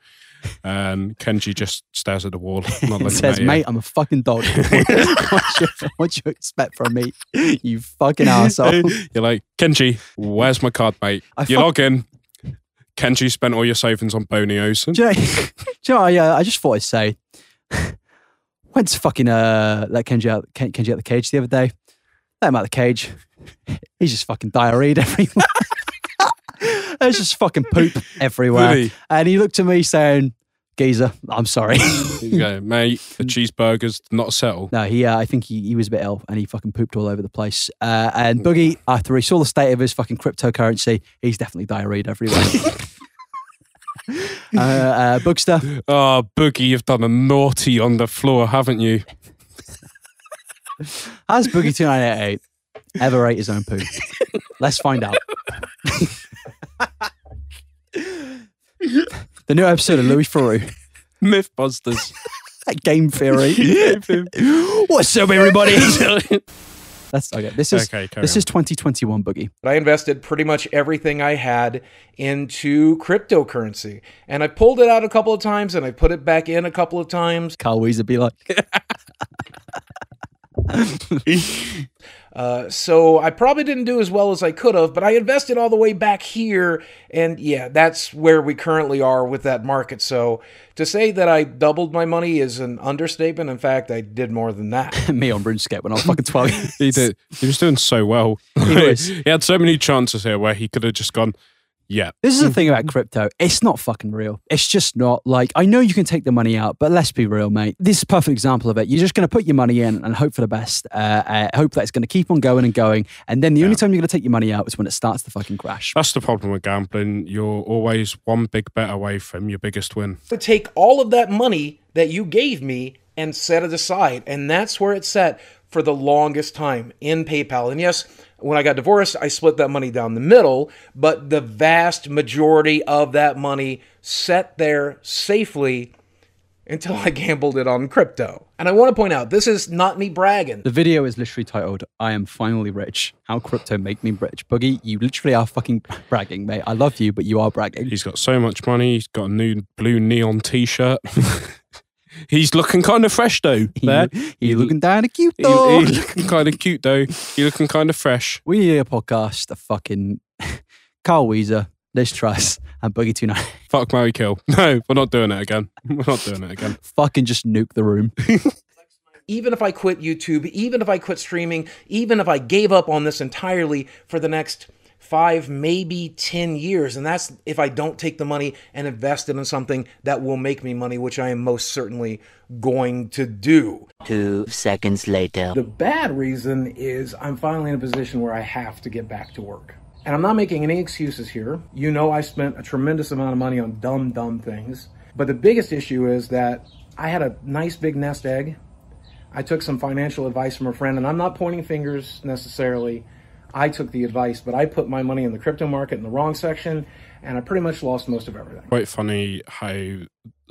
And Kenji just stares at the wall. Not [laughs] says, you. "Mate, I'm a fucking dog. [laughs] [laughs] what, you, what you expect from me, you fucking asshole?" You're like, Kenji, where's my card, mate? I you fuck- log in. Kenji spent all your savings on Bonio's. Do you know, do you know what I, uh, I just thought I'd say, went to fucking uh, let Kenji out, Ken, Kenji out the cage the other day. Let him out the cage. He's just fucking diarrheaed everywhere. There's just fucking poop everywhere. Really? And he looked at me saying, Geezer, I'm sorry. You [laughs] mate, the cheeseburger's not settle. no, he, uh, I think he, he was a bit ill and he fucking pooped all over the place. Uh, and Boogie, after he saw the state of his fucking cryptocurrency, he's definitely diarrhea everywhere. [laughs] uh, uh, Boogster, Oh, Boogie, you've done a naughty on the floor, haven't you? Has Boogie 2988 ever ate his own poo? Let's find out. [laughs] the new episode of Louis Theroux, Mythbusters. [laughs] Game Theory. [laughs] What's up, everybody? That's okay. This is Okay, this on. is 2021 Boogie. I invested pretty much everything I had into cryptocurrency. And I pulled it out a couple of times and I put it back in a couple of times. Carl Wheezer be like, [laughs] Uh, so I probably didn't do as well as I could have, but I invested all the way back here. And yeah, that's where we currently are with that market. So to say that I doubled my money is an understatement. In fact, I did more than that. [laughs] me on RuneScape when I was fucking 12. [laughs] He did. He was doing so well. He was. he had so many chances here where he could have just gone, yeah. This is the thing about crypto. It's not fucking real. It's just not. Like, I know you can take the money out, but let's be real, mate. This is a perfect example of it. You're just going to put your money in and hope for the best. Uh, uh, hope that it's going to keep on going and going. And then the only time you're going to take your money out is when it starts to fucking crash. That's the problem with gambling. You're always one big bet away from your biggest win. to take all of that money that you gave me and set it aside. And that's where it's set for the longest time in PayPal. And yes, when I got divorced, I split that money down the middle, but the vast majority of that money sat there safely until I [laughs] gambled it on crypto. And I want to point out, this is not me bragging. The video is literally titled, I am finally rich. How crypto make me rich. Boogie, you literally are fucking bragging, mate. I love you, but you are bragging. He's got so much money. He's got a new blue neon t shirt. [laughs] He's looking kind of fresh though. [laughs] He, There. he looking down a cute He- dog. He's looking kind of cute though. He's looking kind of fresh. We need a podcast of fucking [laughs] Carl Wheezer, Liz Truss, and Boogie 29. [laughs] Fuck Mary Kill. No, we're not doing it again. We're not doing it again. fucking just nuke the room. even if I quit YouTube, even if I quit streaming, even if I gave up on this entirely for the next five, maybe 10 years, and that's if I don't take the money and invest it in something that will make me money, which I am most certainly going to do. Two seconds later. The bad reason is I'm finally in a position where I have to get back to work. And I'm not making any excuses here. You know, I spent a tremendous amount of money on dumb, dumb things. But the biggest issue is that I had a nice big nest egg. I took some financial advice from a friend, and I'm not pointing fingers necessarily. I took the advice, but I put my money in the crypto market in the wrong section, and I pretty much lost most of everything. Quite funny how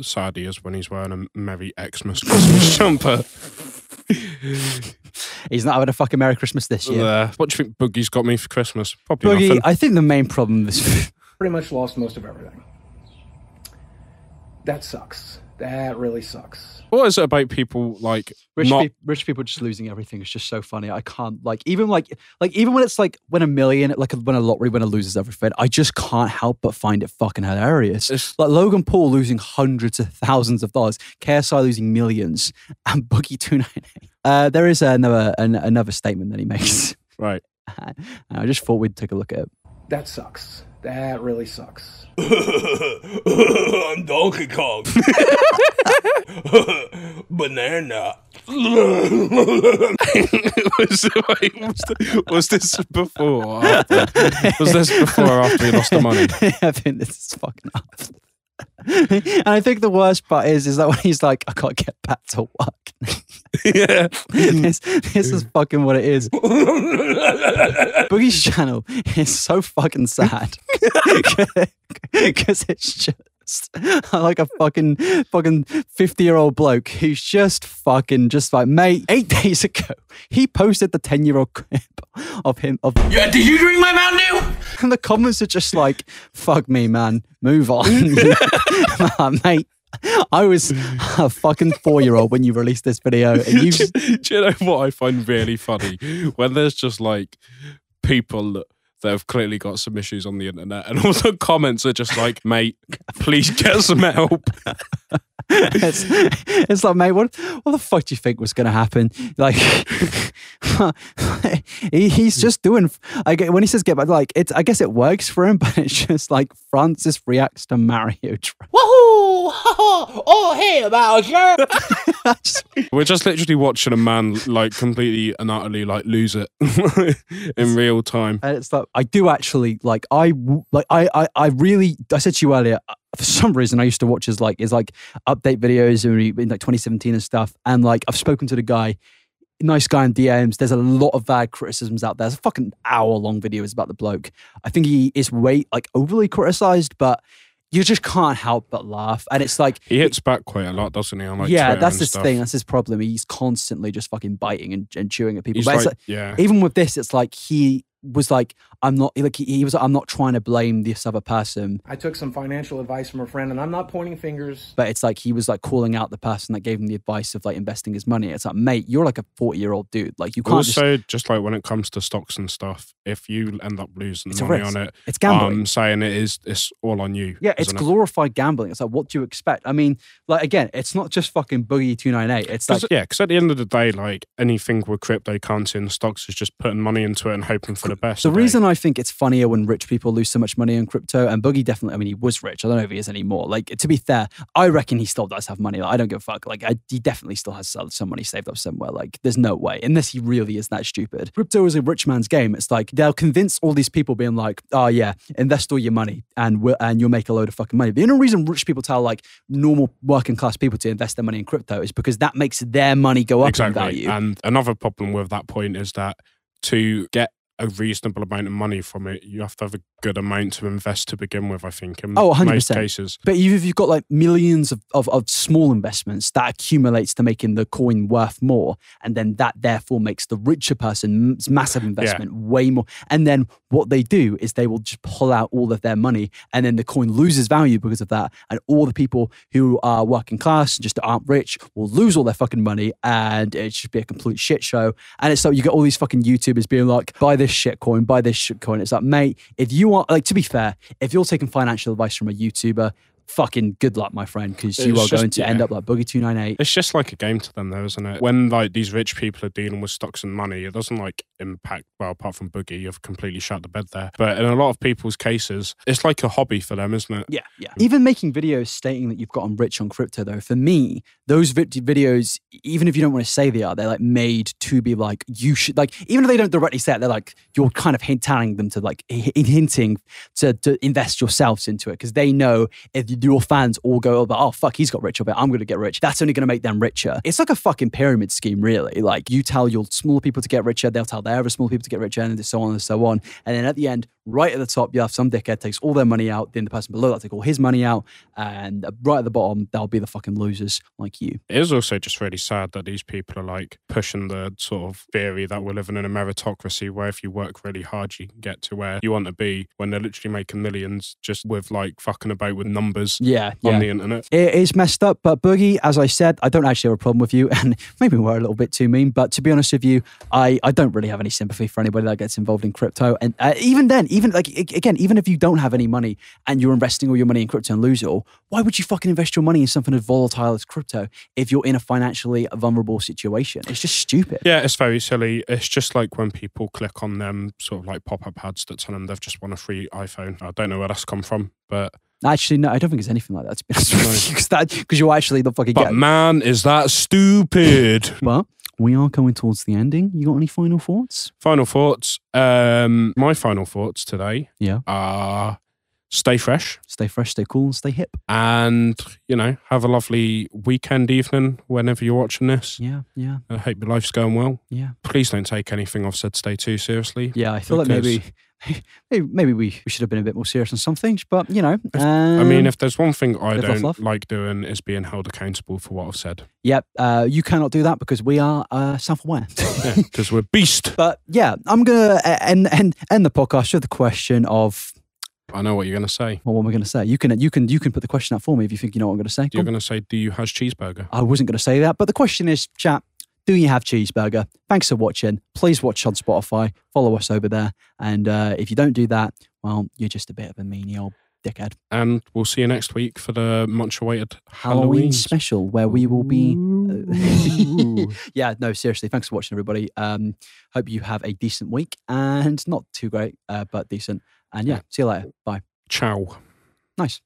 sad he is when he's wearing a Merry Xmas Christmas [laughs] jumper. He's not having a fucking Merry Christmas this year. Uh, what do you think Boogie's got me for Christmas? Probably Boogie, nothing. I think the main problem is Pretty much lost most of everything. That sucks. That really sucks. What is it about people like Rich, not? pe- rich people just losing everything It's just so funny. I can't like even like like even when it's like when a million like when a lottery winner loses everything, I just can't help but find it fucking hilarious. It's- like Logan Paul losing hundreds of thousands of dollars, KSI losing millions, and Boogie Two Nine Eight. Uh, there is another an, another statement that he makes. Right. [laughs] I just thought we'd take a look at it. That sucks. That really sucks. [laughs] I'm Donkey Kong. [laughs] Banana. [laughs] was, wait, was, the- was this before? Or after? Was this before or after he lost the money? I think this is fucking up. And I think the worst part is, is that when he's like, I can't get back to work. yeah. [laughs] this, this is fucking what it is. [laughs] Boogie's channel is so fucking sad [laughs] because it's just [laughs] like a fucking fucking 50 year old bloke who's just fucking just like mate eight [laughs] days ago he posted the 10 year old clip of him of Yeah, did you drink my Mountain Dew? and the comments are just like fuck me man move on [laughs] mate I was a fucking four year old when you released this video and you do, do you know what I find really funny? When there's just like people that that have clearly got some issues on the internet, and [laughs] all the comments are just like, "Mate, please get some help." [laughs] it's, it's like, mate, what, what the fuck do you think was going to happen? Like, [laughs] he, he's just doing. I get when he says get back, like it's. I guess it works for him, but it's just like Francis reacts to Mario. Dra- Woohoo! oh, hey, Bowser! We're just literally watching a man like completely and utterly like lose it in real time. and it's like I do actually like. I like. I. I. I really. I said to you earlier. uh, For some reason, I used to watch his like his like update videos in, like 2017 and stuff. And like I've spoken to the guy. nice guy in DMs. There's a lot of bad criticisms out there. There's a fucking hour long videos about the bloke. I think he is way like overly criticized, but you just can't help but laugh. And it's like, He hits back quite a lot, doesn't he? Like yeah, Twitter that's his stuff. thing. That's his problem. He's constantly just fucking biting and, and chewing at people. But like, like- yeah, even with this, it's like he was like, I'm not like he, he was. I'm not trying to blame this other person, I took some financial advice from a friend, and I'm not pointing fingers. but it's like he was like calling out the person that gave him the advice of like investing his money. It's like, mate, you're like a 40 year old dude. Like you can't just. Also, just, like when it comes to stocks and stuff, if you end up losing It's a money on it, It's gambling. I'm saying it is it's all on you. Yeah, it's isn't it? glorified gambling. It's like, what do you expect? I mean, like again, it's not just fucking boogie two nine eight. It's like yeah, because at the end of the day, like anything with cryptocurrency and stocks is just putting money into it and hoping for the best. the reason I think it's funnier when rich people lose so much money on crypto, and Boogie definitely. I mean, he was rich. I don't know if he is anymore. Like to be fair, I reckon he still does have money. Like, I don't give a fuck. Like I, he definitely still has some some money saved up somewhere. Like there's no way, unless he really is that stupid. Crypto is a rich man's game. It's like they'll convince all these people being like, oh yeah, invest all your money and we'll, and you'll make a load of fucking money. The only reason rich people tell like normal working class people to invest their money in crypto is because that makes their money go up exactly. in value. And another problem with that point is that to get a reasonable amount of money from it, you have to have a good amount to invest to begin with. I think in Oh, 100%. most cases. But even if you've got like millions of, of, of small investments, that accumulates to making the coin worth more. And then that therefore makes the richer person's massive investment way more. And then what they do is they will just pull out all of their money and then the coin loses value because of that. And all the people who are working class and just aren't rich will lose all their fucking money and it should be a complete shit show. And it's so you get all these fucking YouTubers being like, buy this shit coin, buy this shit coin. It's like, mate, if you want, like, to be fair, if you're taking financial advice from a YouTuber, fucking good luck, my friend, because you are just- going to end up like Boogie298. It's just like a game to them, though, isn't it? When like these rich people are dealing with stocks and money, it doesn't like impact. Well, apart from Boogie, you've completely shut the bed there. But in a lot of people's cases, it's like a hobby for them, isn't it? Yeah, yeah. Mm. Even making videos stating that you've gotten rich on crypto, though, for me, those vid- videos, even if you don't want to say they are, they're like made to be like, you should, like, even if they don't directly say it, they're like, you're kind of hint- telling them to like, h- hinting to, to invest yourselves into it because they know if your fans all go, oh, over, oh, fuck, he's got rich of it, I'm going to get rich. That's only going to make them richer. It's like a fucking pyramid scheme, really. Like, you tell your smaller people to get richer, they'll tell their other small people to get richer, and so on and so on. And then at the end, right at the top, you have some dickhead takes all their money out, then the person below that take all his money out, and right at the bottom, they'll be the fucking losers like you. It is also just really sad that these people are like pushing the sort of theory that we're living in a meritocracy where if you work really hard, you can get to where you want to be when they're literally making millions just with like fucking about with numbers whatever's Yeah, on yeah. the internet. It is messed up, but Boogie, as I said, I don't actually have a problem with you, [laughs] and maybe we're a little bit too mean. But to be honest with you, I, I don't really have any sympathy for anybody that gets involved in crypto. And uh, even then, even like again, even if you don't have any money and you're investing all your money in crypto and lose it all, why would you fucking invest your money in something as volatile as crypto if you're in a financially vulnerable situation? It's just stupid. Yeah, it's very silly. It's just like when people click on them sort of like pop up ads that tell them they've just won a free iPhone. I don't know where that's come from, but Actually, no, I don't think it's anything like that. To be honest with you, because you're actually the fucking. but man, is that stupid. But we are coming towards the ending. You got any final thoughts? final thoughts. Um, my final thoughts today Yeah. are stay fresh Stay fresh, stay cool, and stay hip. and you know have a lovely weekend evening whenever you're watching this. Yeah, yeah, I hope your life's going well. yeah. Please don't take anything I've said today too seriously. Yeah, I feel like Because- maybe, [laughs] maybe maybe we, we should have been a bit more serious on some things, but you know, I mean, um, if there's one thing I don't love. like doing is being held accountable for what I've said. yep, uh, you cannot do that because we are uh, self-aware. Because [laughs] we're beast. but yeah, I'm gonna end end end the podcast with the question of I know what you're going to say. well, what am I going to say? You can you can you can put the question out for me if you think you know what I'm going to say. You're going to say, "Do you has cheeseburger?" I wasn't going to say that, but the question is, chat. Do you have cheeseburger? Thanks for watching. Please watch on Spotify. Follow us over there. And uh, if you don't do that, well, you're just a bit of a meanie old dickhead. And we'll see you next week for the much-awaited Halloween, Halloween. special where we will be. [laughs] Yeah, no, seriously. Thanks for watching, everybody. Um, hope you have a decent week and not too great, uh, but decent. And yeah, see you later. Bye. Ciao. Nice.